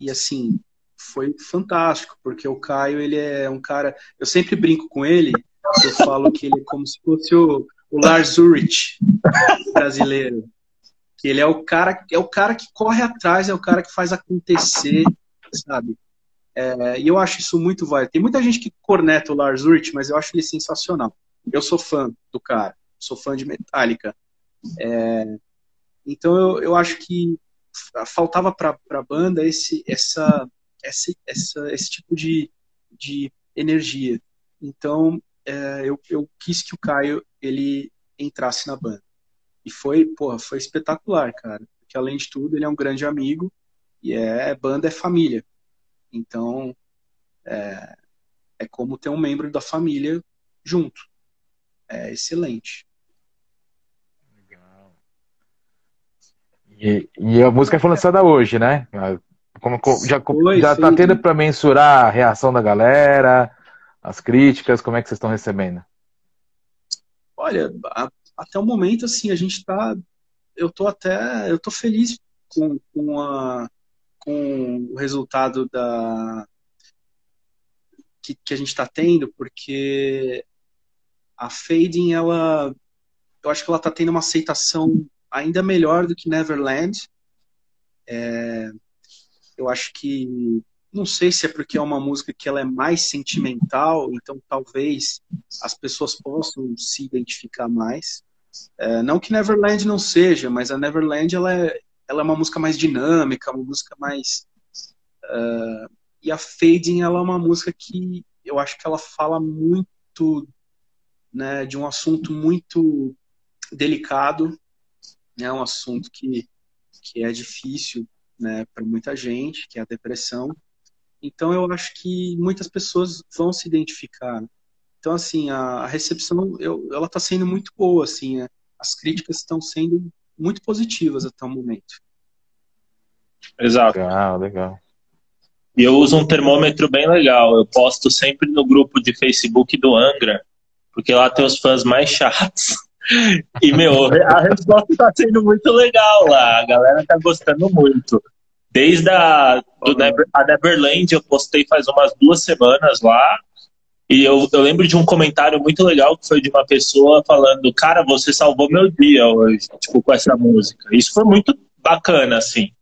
e assim foi fantástico porque o Caio ele é um cara eu sempre brinco com ele eu falo que ele é como se fosse o, o Lars Ulrich brasileiro. Que ele é o cara, é o cara que corre atrás, é o cara que faz acontecer, sabe? É, e eu acho isso muito válido. Tem muita gente que corneta o Lars Ulrich, mas eu acho ele sensacional. Eu sou fã do cara, sou fã de Metallica. É, então eu, eu acho que faltava para a banda esse, essa, essa, essa, esse tipo de, de energia. Então é, eu, eu quis que o Caio ele entrasse na banda. E foi, porra, foi espetacular, cara. Porque além de tudo, ele é um grande amigo e é banda é família. Então, é, é como ter um membro da família junto. É excelente. Legal. E, e a música foi lançada hoje, né? Como, já, foi, já tá tendo para mensurar a reação da galera, as críticas, como é que vocês estão recebendo? Olha, a, até o momento, assim, a gente está. Eu tô até. Eu tô feliz com, com, a, com o resultado da. Que, que a gente está tendo, porque a Fading, ela. Eu acho que ela está tendo uma aceitação ainda melhor do que Neverland. É, eu acho que não sei se é porque é uma música que ela é mais sentimental, então talvez as pessoas possam se identificar mais. É, não que Neverland não seja, mas a Neverland ela é, ela é uma música mais dinâmica, uma música mais. Uh, e a Fading ela é uma música que eu acho que ela fala muito né, de um assunto muito delicado, né, um assunto que, que é difícil né, para muita gente, que é a depressão. Então eu acho que muitas pessoas vão se identificar. Então assim a, recepção eu, ela está sendo muito boa, assim, é, as críticas estão sendo muito positivas até o momento. Exato. Legal, legal. E eu uso um termômetro bem legal. Eu posto sempre no grupo de Facebook do Angra, porque lá tem os fãs mais chatos. E, meu, a resposta está sendo muito legal lá. A galera está gostando muito. Desde a, do Never, a Neverland, eu postei faz umas duas semanas lá. E eu, eu lembro de um comentário muito legal que foi de uma pessoa falando: Cara, você salvou meu dia hoje, tipo, com essa música. Isso foi muito bacana, assim.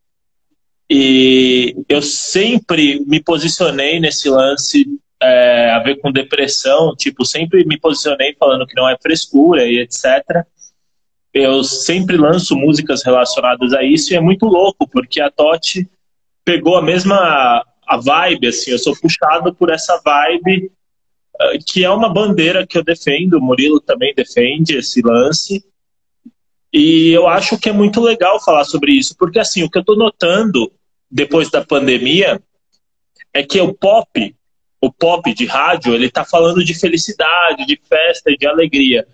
E eu sempre me posicionei nesse lance é, a ver com depressão, tipo, sempre me posicionei falando que não é frescura e etc eu sempre lanço músicas relacionadas a isso e é muito louco, porque a Totti pegou a mesma a vibe, assim, eu sou puxado por essa vibe uh, que é uma bandeira que eu defendo, o Murilo também defende esse lance. E eu acho que é muito legal falar sobre isso, porque assim, o que eu estou notando depois da pandemia é que o pop, o pop de rádio, ele está falando de felicidade, de festa, de alegria.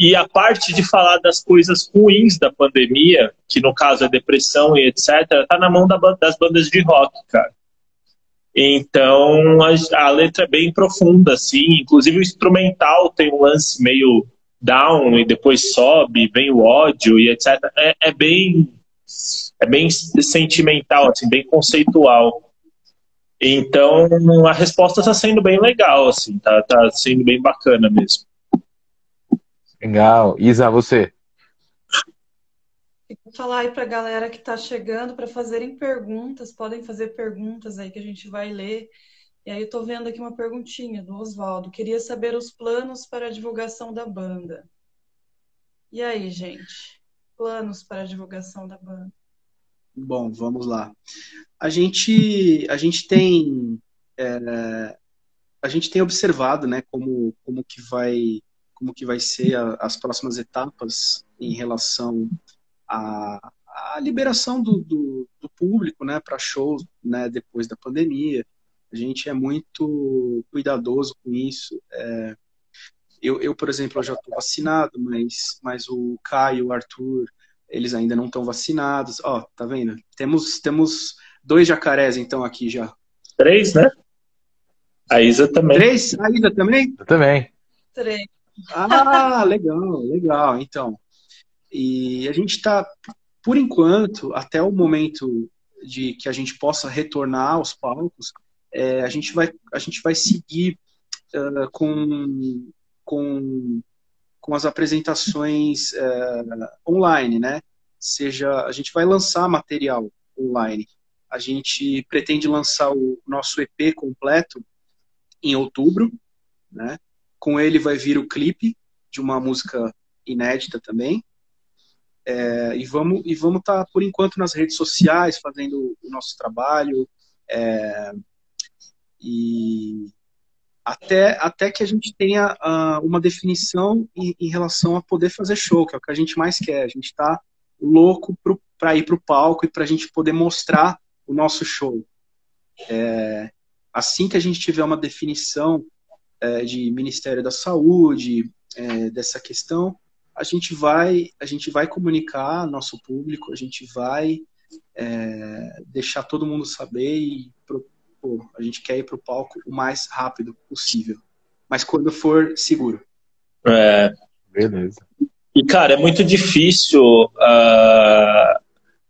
E a parte de falar das coisas ruins da pandemia, que no caso é depressão e etc., tá na mão da, das bandas de rock, cara. Então a, a, letra é bem profunda, assim. Inclusive o instrumental tem um lance meio down e depois sobe, vem o ódio e etc. É, é bem é bem sentimental, assim, bem conceitual. Então a resposta está sendo bem legal, assim, tá, tá sendo bem bacana mesmo. Legal. Isa, você? Vou falar aí para a galera que está chegando para fazerem perguntas. Podem fazer perguntas aí que a gente vai ler. E aí eu estou vendo aqui uma perguntinha do Oswaldo. Queria saber os planos para a divulgação da banda. E aí, gente? Planos para a divulgação da banda? Bom, vamos lá. A gente, a gente tem é, a gente tem observado, né, como, como que vai como que vai ser a, as próximas etapas em relação à, à liberação do, do, do público, né, para shows, né, depois da pandemia. A gente é muito cuidadoso com isso. É, eu, eu, por exemplo, eu já estou vacinado, mas, mas o Caio, o Arthur, eles ainda não estão vacinados. Ó, tá vendo? Temos, temos dois jacarés, então, aqui já. Três, né? A Isa também. Três? A Isa também? Eu também. Três. Ah, legal, legal. Então, e a gente está, por enquanto, até o momento de que a gente possa retornar aos palcos, é, a gente vai, a gente vai seguir uh, com, com, com as apresentações uh, online, né? Seja, a gente vai lançar material online. A gente pretende lançar o nosso EP completo em outubro, né? Com ele vai vir o clipe de uma música inédita também. É, e vamos e vamos estar tá, por enquanto nas redes sociais fazendo o nosso trabalho é, e até até que a gente tenha uh, uma definição em, em, relação a poder fazer show que é o que a gente mais quer a gente está louco para ir para o palco e para a gente poder mostrar o nosso show é, assim que a gente tiver uma definição é, de Ministério da Saúde é, dessa questão, a gente vai a gente vai comunicar nosso público, a gente vai é, deixar todo mundo saber e pro, pô, a gente quer ir para o palco o mais rápido possível, mas quando for seguro. É, beleza. E cara, é muito difícil uh,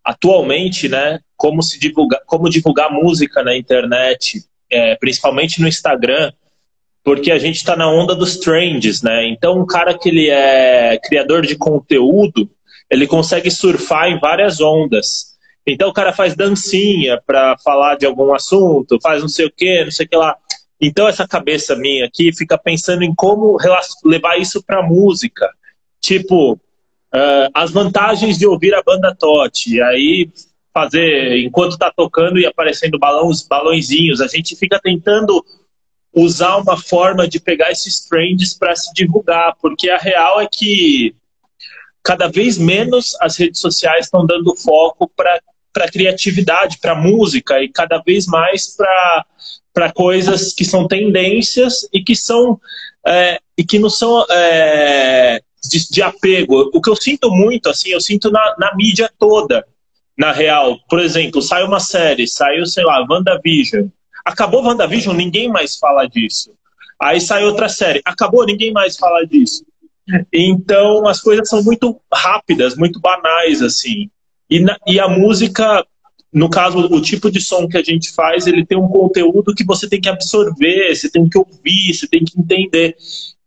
atualmente, né? Como se divulgar, como divulgar música na internet é, principalmente no Instagram, porque a gente está na onda dos trends, né? Então, um cara que ele é criador de conteúdo, ele consegue surfar em várias ondas. Então, o cara faz dancinha para falar de algum assunto, faz não sei o que, não sei o que lá. Então, essa cabeça minha aqui fica pensando em como levar isso para música. Tipo, uh, as vantagens de ouvir a banda Totti. Aí fazer enquanto está tocando e aparecendo balões, balãozinhos. A gente fica tentando usar uma forma de pegar esses trends para se divulgar, porque a real é que cada vez menos as redes sociais estão dando foco para para criatividade, para música e cada vez mais para coisas que são tendências e que são é, e que não são é, de, de, apego. O que eu sinto muito, assim, eu sinto na, na mídia toda na real. Por exemplo, sai uma série, saiu, sei lá, WandaVision. Acabou WandaVision, ninguém mais fala disso. Aí sai outra série, acabou, ninguém mais fala disso. Então as coisas são muito rápidas, muito banais, assim. E, na, e a música, no caso, o tipo de som que a gente faz, ele tem um conteúdo que você tem que absorver, você tem que ouvir, você tem que entender.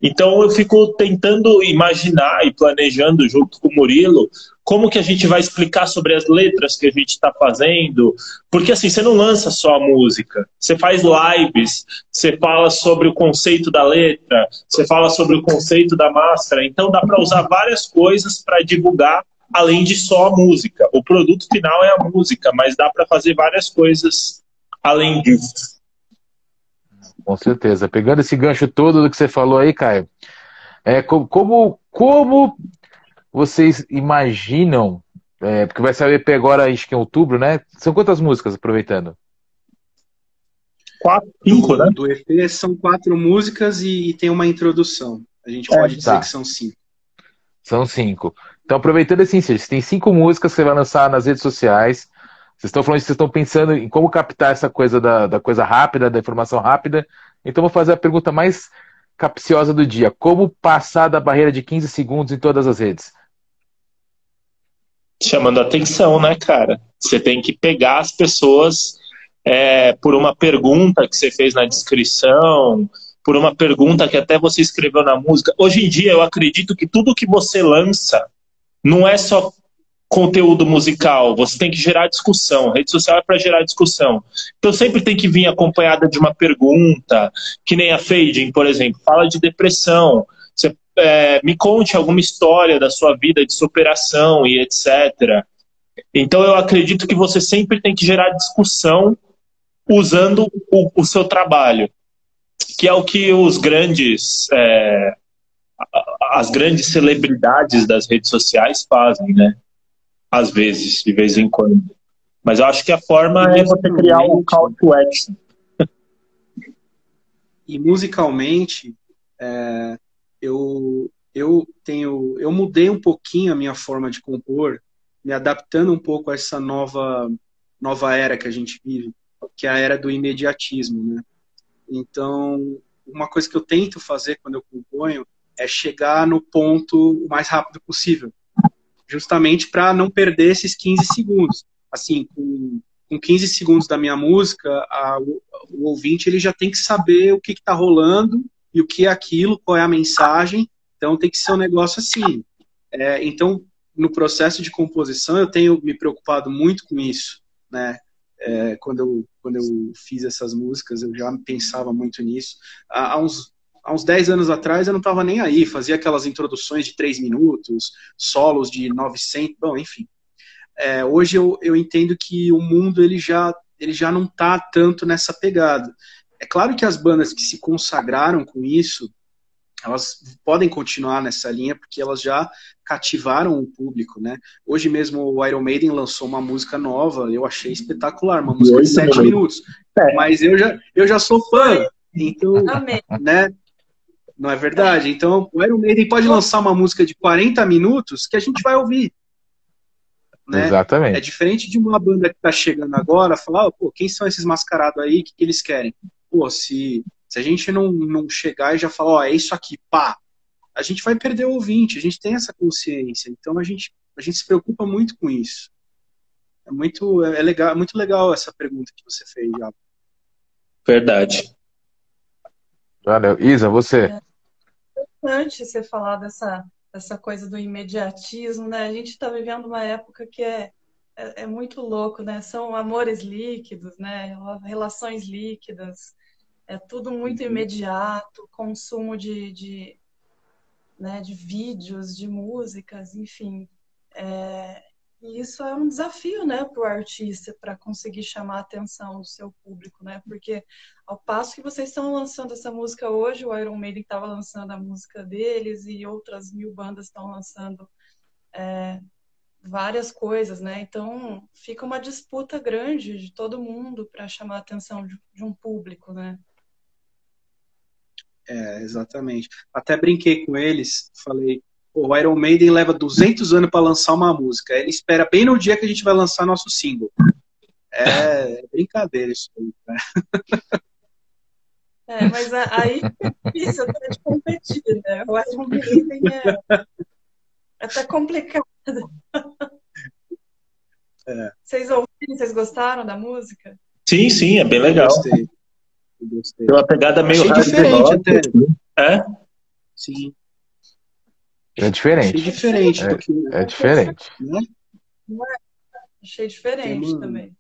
Então eu fico tentando imaginar e planejando junto com o Murilo como que a gente vai explicar sobre as letras que a gente está fazendo, porque assim, você não lança só a música, você faz lives, você fala sobre o conceito da letra, você fala sobre o conceito da máscara, então dá para usar várias coisas para divulgar além de só a música. O produto final é a música, mas dá para fazer várias coisas além disso. Com certeza. Pegando esse gancho todo do que você falou aí, Caio, é, como, como vocês imaginam, é, porque vai sair EP agora, acho que em outubro, né? São quantas músicas, aproveitando? Quatro, cinco, né? Do EP são quatro músicas e, e tem uma introdução. A gente é, pode dizer tá. que são cinco. São cinco. Então, aproveitando assim, vocês têm cinco músicas que você vai lançar nas redes sociais. Vocês estão falando que vocês estão pensando em como captar essa coisa da, da coisa rápida, da informação rápida. Então, vou fazer a pergunta mais capciosa do dia. Como passar da barreira de 15 segundos em todas as redes? chamando atenção, né, cara? Você tem que pegar as pessoas é, por uma pergunta que você fez na descrição, por uma pergunta que até você escreveu na música. Hoje em dia, eu acredito que tudo que você lança não é só conteúdo musical, você tem que gerar discussão. A rede social é para gerar discussão. Então sempre tem que vir acompanhada de uma pergunta, que nem a Fading, por exemplo, fala de depressão. Você é, me conte alguma história da sua vida de superação e etc. Então eu acredito que você sempre tem que gerar discussão usando o, o seu trabalho, que é o que os grandes é, as grandes celebridades das redes sociais fazem, né? Às vezes, de vez em quando. Mas eu acho que a forma é você criar um call to action. <laughs> E musicalmente, é, eu, eu tenho, eu mudei um pouquinho a minha forma de compor, me adaptando um pouco a essa nova, nova era que a gente vive, que é a era do imediatismo, né? Então, uma coisa que eu tento fazer quando eu componho é chegar no ponto o mais rápido possível, justamente para não perder esses 15 segundos. Assim, com, com 15 segundos da minha música, a, o, o, ouvinte ele já tem que saber o que está rolando e o que é aquilo, qual é a mensagem. Então tem que ser um negócio assim. É, então, no processo de composição, eu tenho me preocupado muito com isso, né? É, quando, eu, quando eu fiz essas músicas, eu já pensava muito nisso. Há, há uns há uns 10 anos atrás eu não estava nem aí, fazia aquelas introduções de 3 minutos, solos de 900, bom, enfim. É, hoje eu, eu entendo que o mundo ele já, ele já não está tanto nessa pegada. É claro que as bandas que se consagraram com isso, elas podem continuar nessa linha porque elas já cativaram o público, né? Hoje mesmo o Iron Maiden lançou uma música nova, eu achei espetacular, uma música de sete minutos. É. Mas eu já, eu já sou fã, então, Amém. né? Não é verdade? Então, o Iron Maiden pode lançar uma música de 40 minutos que a gente vai ouvir. Né? Exatamente. É diferente de uma banda que está chegando agora, falar, oh, pô, quem são esses mascarados aí, o que, que eles querem? Pô, se, se a gente não, não chegar e já falar, ó, oh, é isso aqui, pá, a gente vai perder o ouvinte, a gente tem essa consciência, então a gente, a gente se preocupa muito com isso. É muito, é legal, é muito legal essa pergunta que você fez, já. Verdade. Valeu. Isa, você. É interessante você falar dessa, dessa coisa do imediatismo, né? A gente está vivendo uma época que é, é, é, muito louco, né? São amores líquidos, né? Relações líquidas, é tudo muito uhum. imediato, consumo de, de, né, de vídeos, de músicas, enfim. É, e isso é um desafio, né, para o artista, para conseguir chamar a atenção do seu público, né? Porque ao passo que vocês estão lançando essa música hoje, o Iron Maiden estava lançando a música deles e outras mil bandas estão lançando é, várias coisas, né? Então fica uma disputa grande de todo mundo para chamar a atenção de, de um público, né? É, exatamente. Até brinquei com eles, falei, o Iron Maiden leva 200 anos para lançar uma música. Ele espera bem no dia que a gente vai lançar nosso single. É, é brincadeira isso aí, né? É, mas aí é difícil até de competir, né? O Iron Maiden é, até complicado. É. Vocês ouviram? Vocês gostaram da música? Sim, sim, é bem legal. Eu gostei. Eu gostei. Tem uma pegada meio Achei diferente até. É? Sim. É diferente. Achei diferente é, do que. É diferente. Né? Achei diferente uma... também.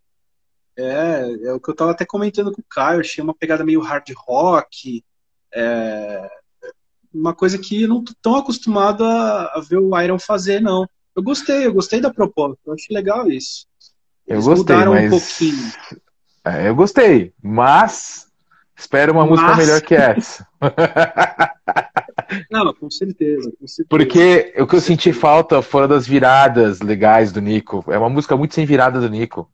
É, é o que eu tava até comentando com o Caio, achei uma pegada meio hard rock, é, uma coisa que eu não tô tão acostumado a, a, ver o Iron fazer, não. Eu gostei, eu gostei da proposta, eu achei legal isso. Eles eu gostei, mas... um pouquinho. É, eu gostei, mas espero uma mas... música melhor que essa. <laughs> Não, com certeza, com certeza. Porque o que eu senti falta foram das viradas legais do Nico. É uma música muito sem virada do Nico.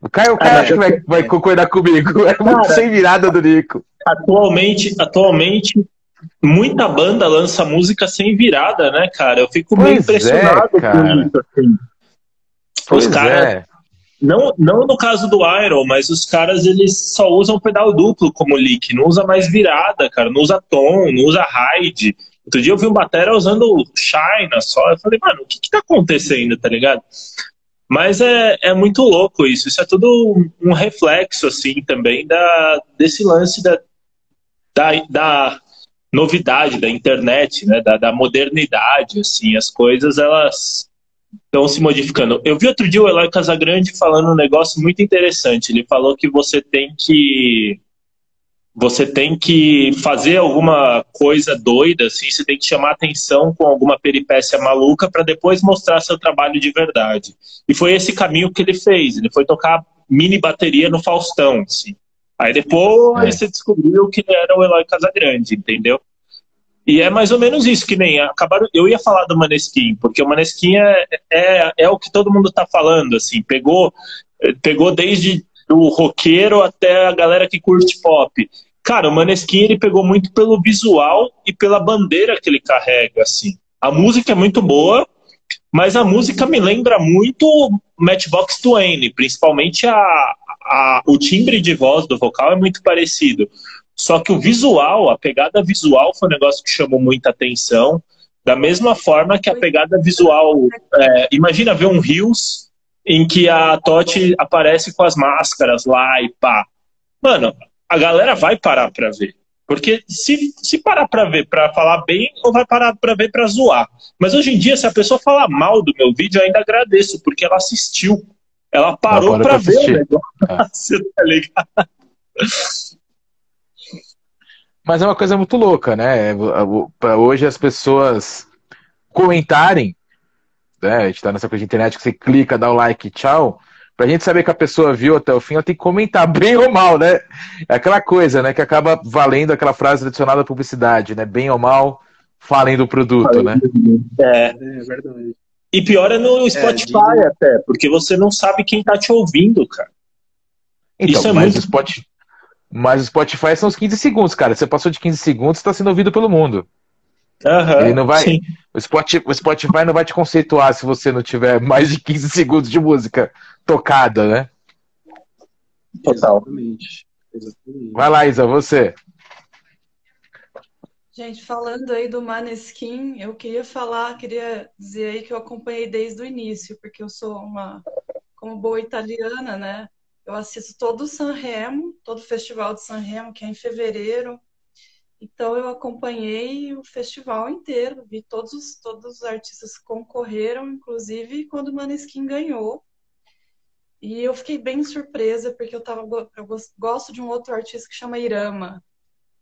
O Caio, o Caio é, acho que vai, vai concordar comigo. <laughs> É muito sem virada do Nico. Atualmente, atualmente, muita banda lança música sem virada, né, cara? Eu fico pois meio impressionado é, com isso. Assim. Os caras. É. Não, não no caso do Iron, mas os caras eles só usam pedal duplo como lick, não usa mais virada, cara, não usa tom, não usa ride. Outro dia eu vi um batera usando China só, eu falei, mano, o que que tá acontecendo, tá ligado? Mas é, é muito louco isso, isso é tudo um reflexo, assim, também da, desse lance da, da, da novidade da internet, né, da, da modernidade, assim, as coisas, elas estão se modificando. Eu vi outro dia o Eloy Casagrande falando um negócio muito interessante. Ele falou que você tem que você tem que fazer alguma coisa doida, assim, você tem que chamar atenção com alguma peripécia maluca para depois mostrar seu trabalho de verdade. E foi esse caminho que ele fez. Ele foi tocar mini bateria no Faustão, assim. Aí depois é. você descobriu que era o Eloy Casagrande, entendeu? E é mais ou menos isso, que nem acabaram. Eu ia falar do Maneskin, porque o Maneskin é, é, é o que todo mundo tá falando, assim, pegou, pegou desde do roqueiro até a galera que curte pop. Cara, o Maneskin ele pegou muito pelo visual e pela bandeira que ele carrega, assim. A música é muito boa, mas a música me lembra muito Matchbox Twain, principalmente a, a, o timbre de voz do vocal é muito parecido. Só que o visual, a pegada visual foi um negócio que chamou muita atenção. Da mesma forma que a pegada visual. É, imagina ver um Rios em que a Totti aparece com as máscaras lá e pá. Mano, a galera vai parar pra ver. Porque se, se parar pra ver pra falar bem, ou vai parar pra ver pra zoar. Mas hoje em dia, se a pessoa falar mal do meu vídeo, eu ainda agradeço, porque ela assistiu. Ela parou pra, pra ver o negócio. <laughs> Ah. tá ligado? Mas é uma coisa muito louca, né? Para hoje as pessoas comentarem, né? A gente tá nessa coisa de internet que você clica, dá o like, tchau. Pra gente saber que a pessoa viu até o fim, ela tem que comentar <laughs> bem ou mal, né? É aquela coisa, né? Que acaba valendo aquela frase adicionada à publicidade, né? Bem ou mal, falem do produto, né? É, é verdade. E pior é no é, Spotify é, até, porque você não sabe quem tá te ouvindo, cara. Então, Isso é mas muito... o Spotify mas o Spotify são os 15 segundos, cara. Você passou de 15 segundos, está sendo ouvido pelo mundo. Uhum, Ele não vai. O Spotify, o Spotify não vai te conceituar se você não tiver mais de 15 segundos de música tocada, né? Total. Exatamente. Exatamente. Vai lá, Isa, você. Gente, falando aí do Maneskin, eu queria falar, queria dizer aí que eu acompanhei desde o início, porque eu sou uma, como boa italiana, né? Eu assisto todo o Sanremo, todo o Festival de Sanremo, que é em fevereiro. Então eu acompanhei o festival inteiro, vi todos os, todos os artistas que concorreram, inclusive quando o Maneskin ganhou. E eu fiquei bem surpresa, porque eu, tava, eu gosto de um outro artista que chama Irama.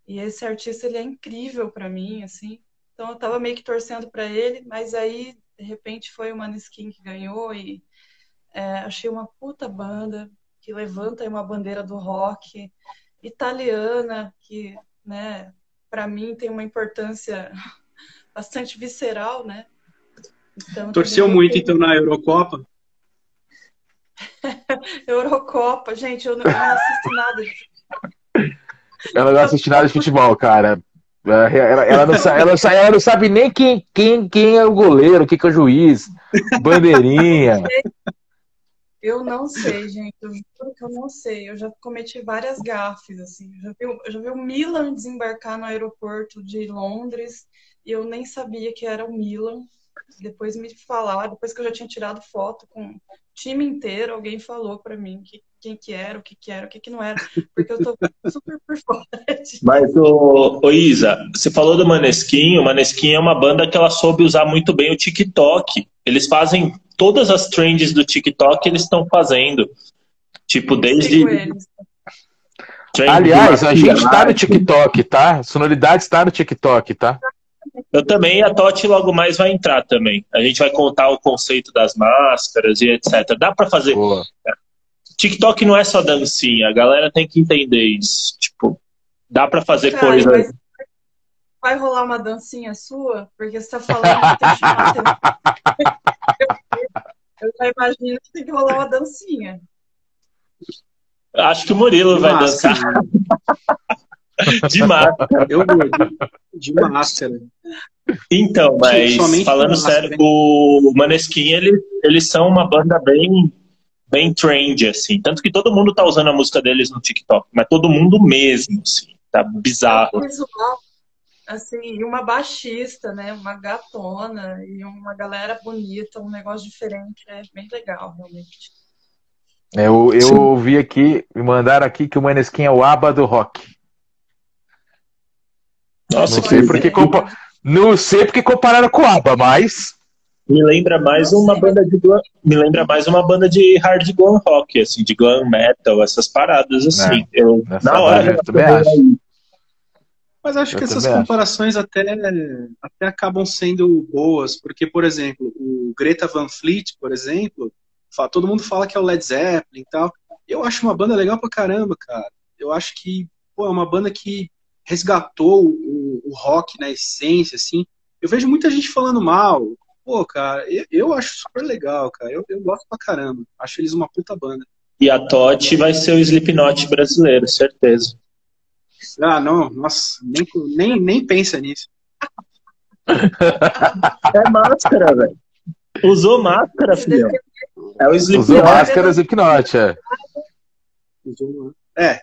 E esse artista ele é incrível para mim, assim. Então eu tava meio que torcendo para ele, mas aí de repente foi o Maneskin que ganhou e é, achei uma puta banda, que levanta uma bandeira do rock, italiana, que, né, para mim tem uma importância <laughs> bastante visceral, né? Então, Torceu muito, então, na Eurocopa? <laughs> Eurocopa, gente, eu não, eu não assisto nada de Ela não assiste nada de futebol, cara. Ela, ela, ela, não, sabe, ela, ela, não sabe nem quem, quem, quem é o goleiro, quem que é o juiz, bandeirinha. <laughs> Eu não sei, gente. Eu juro que eu não sei. Eu já cometi várias gafes, assim. Eu já vi, eu já vi o Milan desembarcar no aeroporto de Londres e eu nem sabia que era o Milan. Depois me falaram, depois que eu já tinha tirado foto com time inteiro, alguém falou para mim que quem que era, o que que era, o que que não era, porque eu tô super por <laughs> fora. Mas, ô, ô, Isa, você falou do Maneskin, o Maneskin é uma banda que ela soube usar muito bem o TikTok. Eles fazem todas as trends do TikTok, eles estão fazendo. Tipo, desde... Aliás, a gente tá no TikTok, tá? Sonoridade está no TikTok, tá? Eu também, a Totti logo mais vai entrar também. A gente vai contar o conceito das máscaras e etc. Dá para fazer. Boa. TikTok não é só dancinha, a galera tem que entender isso. Tipo, dá para fazer Cara, coisa. Vai rolar uma dancinha sua? Porque você tá falando que tem <laughs> Eu já imagino que tem que rolar uma dancinha. Acho que o Murilo vai dançar. De máscara. Eu vou, de, máscara. Então, mas falando sério, o Maneskin, ele, eles são uma banda bem bem trend, assim. Tanto que todo mundo tá usando a música deles no TikTok, mas todo mundo mesmo, assim. Tá bizarro. Assim, e uma baixista, né? Uma gatona e uma galera bonita, um negócio diferente. É bem legal, realmente. É, eu, eu ouvi aqui, me mandaram aqui que o Maneskin é o aba do rock. Nossa, não sei porque compa... não sei porque compararam com o aba, mas me lembra mais uma banda de glam, me lembra mais uma banda de hard glam rock, assim, de glam metal, essas paradas assim. É, eu na hora eu também acho. Mas acho eu que essas comparações até, até acabam sendo boas, porque, por exemplo, o Greta Van Fleet, por exemplo, todo mundo fala que é o Led Zeppelin e tal. Eu acho uma banda legal pra caramba, cara. Eu acho que pô, é uma banda que resgatou o, o rock na essência, assim. Eu vejo muita gente falando mal. Pô, cara, eu, eu acho super legal, cara. Eu, eu gosto pra caramba. Acho eles uma puta banda. E a Totti vai ser o Slipknot brasileiro, certeza. Ah, não, nossa, nem, nem, nem pensa nisso. é máscara, velho. Usou máscara, filho. É o Slipknot. Usou máscara, Slipknot, é. É.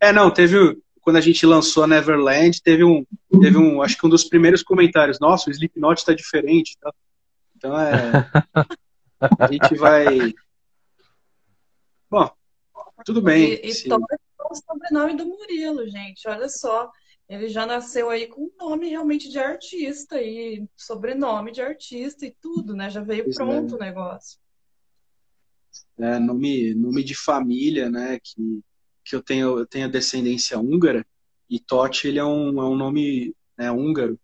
É, não, teve. Quando a gente lançou a Neverland, teve um. Teve um. Acho que um dos primeiros comentários. Nossa, o Slipknot tá diferente. Tá? Então é. A gente vai. Bom, tudo bem. E, e toma o sobrenome do Murilo, gente. Olha só. Ele já nasceu aí com nome realmente de artista e sobrenome de artista e tudo, né? Já veio pois pronto é. o negócio. É, nome, nome de família, né? Que, que eu tenho, eu tenho descendência húngara e Totti ele é um, é um nome né, húngaro.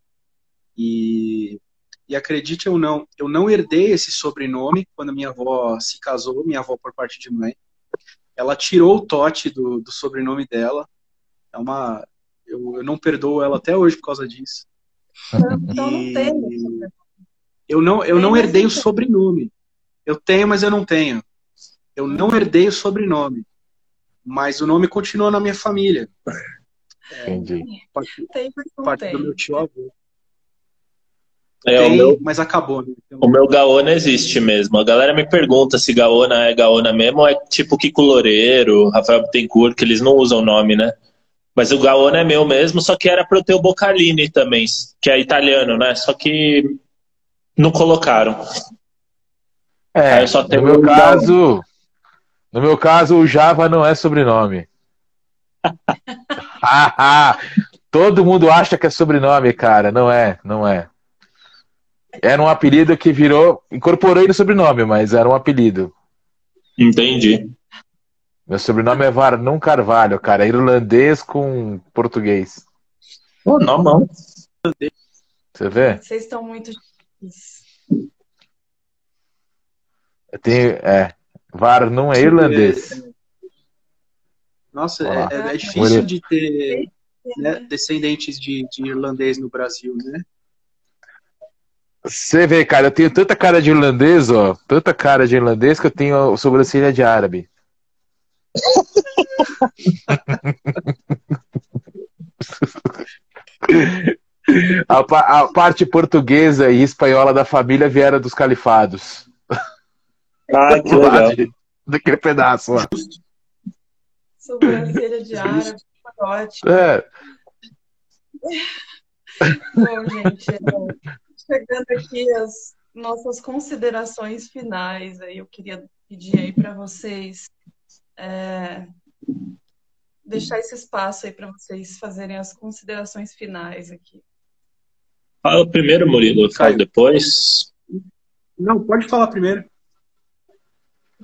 E, e acredite ou não, eu não herdei esse sobrenome quando minha avó se casou, minha avó por parte de mãe ela tirou o Totti do, do sobrenome dela. É uma. Eu, eu, não perdoo ela até hoje por causa disso. Então não tem. Eu não, eu não herdei o sobrenome. Eu tenho, mas eu não tenho. Eu não herdei o sobrenome. Mas o nome continua na minha família. Entendi. Parte, parte do meu tio avô. É, Tem, o meu, mas acabou. Né? O meu Gaona existe mesmo. A galera me pergunta se Gaona é Gaona mesmo ou é tipo Kiko Loureiro, Rafael Bittencourt, que eles não usam o nome, né? Mas o Gaona é meu mesmo, só que era para eu ter o Bocalini também, que é italiano, né? Só que não colocaram. É, no meu caso, no meu caso, o Java não é sobrenome. <laughs> <laughs> Todo mundo acha que é sobrenome, cara. Não é, não é. Era um apelido que virou. Incorporei no sobrenome, mas era um apelido. Entendi. Meu sobrenome é Varnum Carvalho, cara. É irlandês com português. Oh, normal. Você vê? Vocês estão muito. Tem, é. Varnum é irlandês. Nossa, é, é, é, difícil de ter né, descendentes de, de irlandês no Brasil, né? Você vê, cara, eu tenho tanta cara de irlandês, ó. Tanta cara de irlandês que eu tenho sobrancelha de árabe. <laughs> a, a, parte portuguesa e espanhola da família vieram dos califados. Ah, <laughs> que legal. Daquele pedaço lá. Sobrancelha de <laughs> árabe, ótimo. É. <laughs> Bom, gente, é chegando aqui as nossas considerações finais. Aí eu queria pedir aí para vocês é, deixar esse espaço aí para vocês fazerem as considerações finais aqui. Fala primeiro, Murilo, falo depois. Não, pode falar primeiro.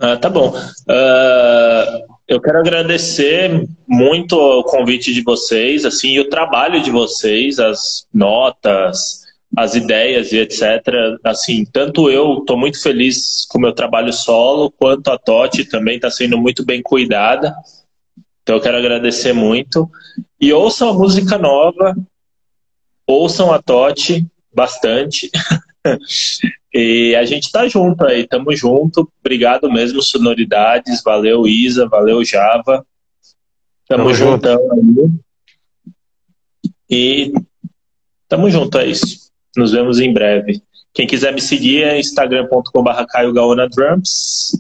Ah, tá bom. Uh, eu quero agradecer muito o convite de vocês, assim, o trabalho de vocês, as notas, as ideias e etc. Assim, tanto eu estou muito feliz com o meu trabalho solo, quanto a Totti também está sendo muito bem cuidada. Então eu quero agradecer muito. E ouçam a música nova, ouçam a Totti bastante. <laughs> e a gente tá junto aí, tamo junto. Obrigado mesmo, Sonoridades. Valeu, Isa. Valeu, Java. Tamo, tamo juntão aí. E tamo junto, é isso. Nos vemos em breve. Quem quiser me seguir é instagram.com.br caiogaonadrums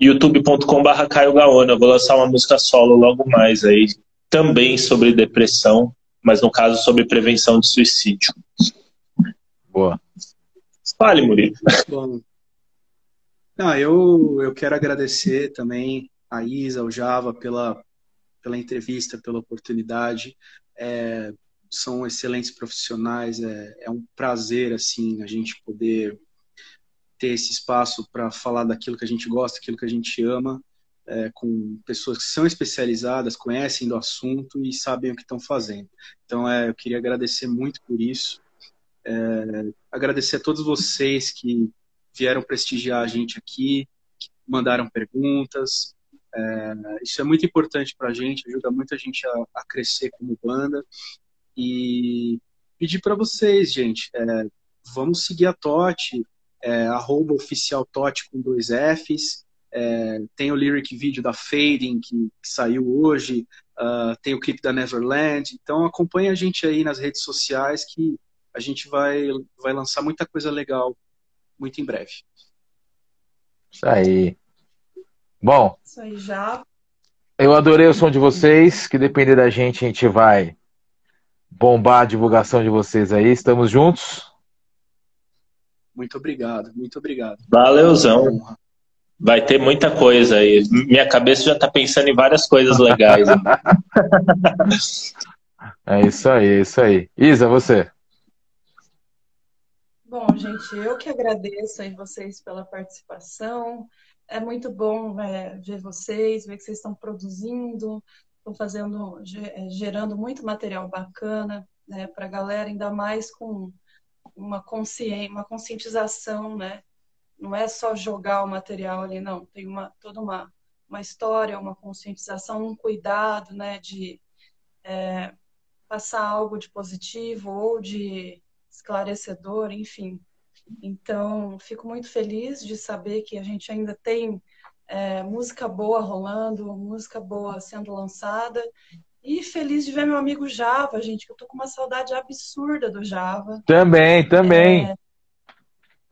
youtube.com.br caiogaona. Vou lançar uma música solo logo mais aí, também sobre depressão, mas no caso sobre prevenção de suicídio. Boa. Fale, Murilo. Bom. Não, eu, eu quero agradecer também a Isa, ao Java, pela, pela entrevista, pela oportunidade. É, são excelentes profissionais. É, é um prazer assim a gente poder ter esse espaço para falar daquilo que a gente gosta, daquilo que a gente ama. é, com pessoas que são especializadas, conhecem do assunto e sabem o que estão fazendo. Então, é, eu queria agradecer muito por isso. É, agradecer a todos vocês que vieram prestigiar a gente aqui, que mandaram perguntas. É, isso é muito importante para a gente, ajuda muito a gente a, a crescer como banda. E pedir para vocês, gente, é, vamos seguir a Tote, é, arroba oficial Tote com dois Fs. É, tem o lyric vídeo da Fading, que, que saiu hoje, uh, tem o clipe da Neverland. Então acompanhe a gente aí nas redes sociais que a gente vai, vai lançar muita coisa legal muito em breve. Isso aí. Bom. Isso aí já. Eu adorei o som de vocês. Que depender da gente, a gente vai bombar a divulgação de vocês aí. Estamos juntos. Muito obrigado, muito obrigado. Valeuzão. Vai ter muita coisa aí. Minha cabeça já está pensando em várias coisas legais. <laughs> é isso aí, é isso aí. Isa, você. Bom, gente, eu que agradeço aí vocês pela participação. É muito bom é, ver vocês, ver que vocês estão produzindo, estão fazendo, é, gerando muito material bacana né, para a galera, ainda mais com uma, consciência, uma conscientização, né? não é só jogar o material ali, não. Tem uma, toda uma, uma história, uma conscientização, um cuidado, né, de é, passar algo de positivo ou de esclarecedor, enfim. Então, fico muito feliz de saber que a gente ainda tem é, música boa rolando, música boa sendo lançada. E feliz de ver meu amigo Java, gente, que eu tô com uma saudade absurda do Java. Também, também. É,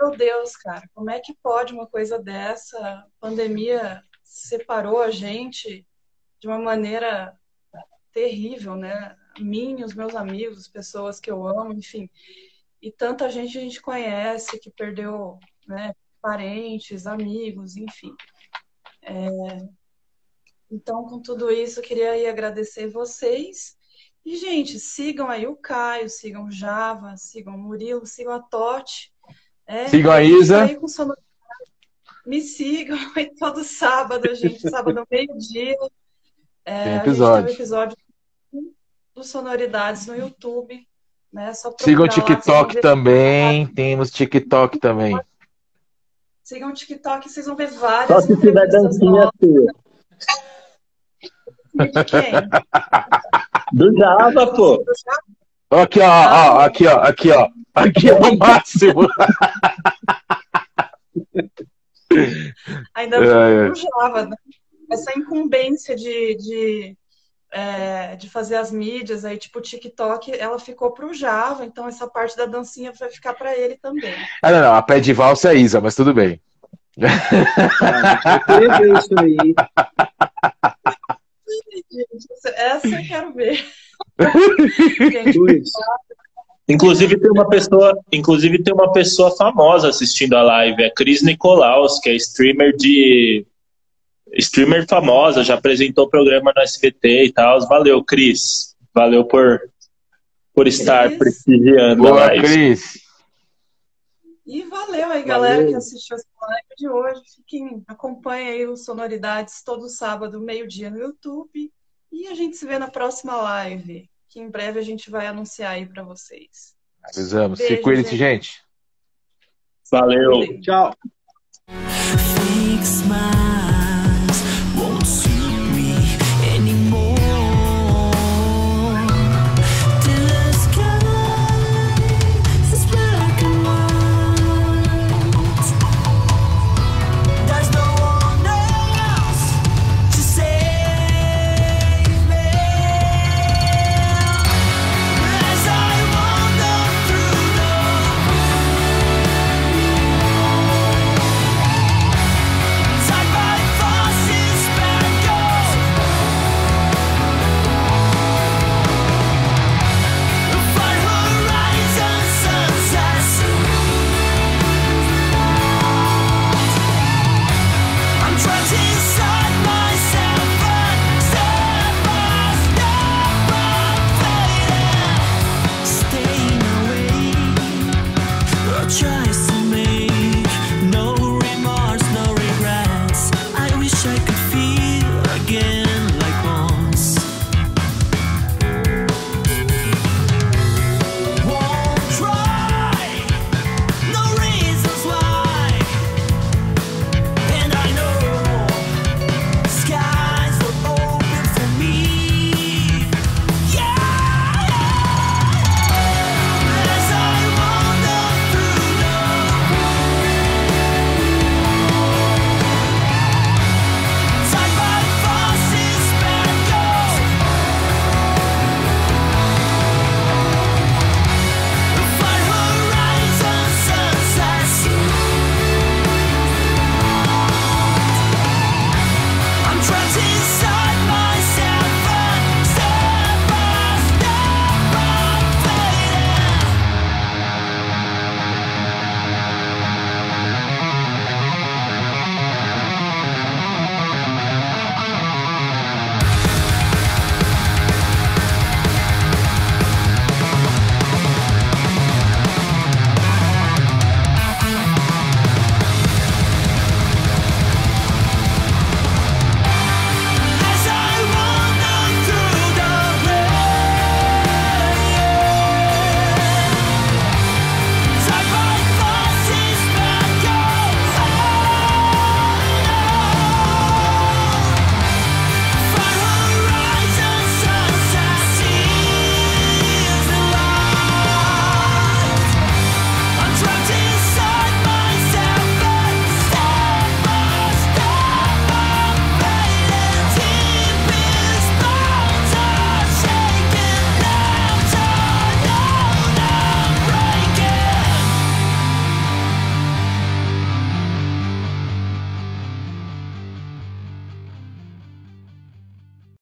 meu Deus, cara, como é que pode uma coisa dessa? A pandemia separou a gente de uma maneira terrível, né? Mim, os meus amigos, as pessoas que eu amo, enfim. E tanta gente a gente conhece que perdeu, né? Parentes, amigos, enfim. É... Então, com tudo isso, eu queria aí agradecer vocês. E, gente, sigam aí o Caio, sigam o Java, sigam o Murilo, sigam a Tote é, sigam a Isa. Me sigam <laughs> aí todo sábado, gente. Sábado, meio-dia. É, tem episódio. A gente tem um episódio do Sonoridades no YouTube. Né? sigam o TikTok também. Temos TikTok também. Sigam o TikTok, vocês vão ver várias. Só se tiver dancinha sua. <laughs> De quem? Do Java, pô. Aqui, ó, ó, aqui, ó, aqui, ó. Aqui é o <laughs> máximo. Ainda <laughs> é, é. Java, né? essa incumbência de, de, é, de fazer as mídias aí, tipo o TikTok, ela ficou pro Java, então essa parte da dancinha vai ficar para ele também. Ah, não, não, a pé de valsa é Isa, mas tudo bem. Ah, eu ver isso aí. essa eu quero ver. Inclusive tem uma pessoa, inclusive tem uma pessoa famosa assistindo a live, é Cris Nicolaus, que é streamer de streamer famosa, já apresentou programa no SBT e tal. Valeu, Cris. Valeu por por estar Cris. prestigiando Boa, a live. Cris. E valeu aí, galera, valeu. que assistiu essa live de hoje. Fiquem, acompanhem aí os Sonoridades todo sábado, meio-dia no YouTube. E a gente se vê na próxima live que em breve a gente vai anunciar aí para vocês. Avisamos. Beijo, Se cuide, gente. gente. Valeu. Tchau. try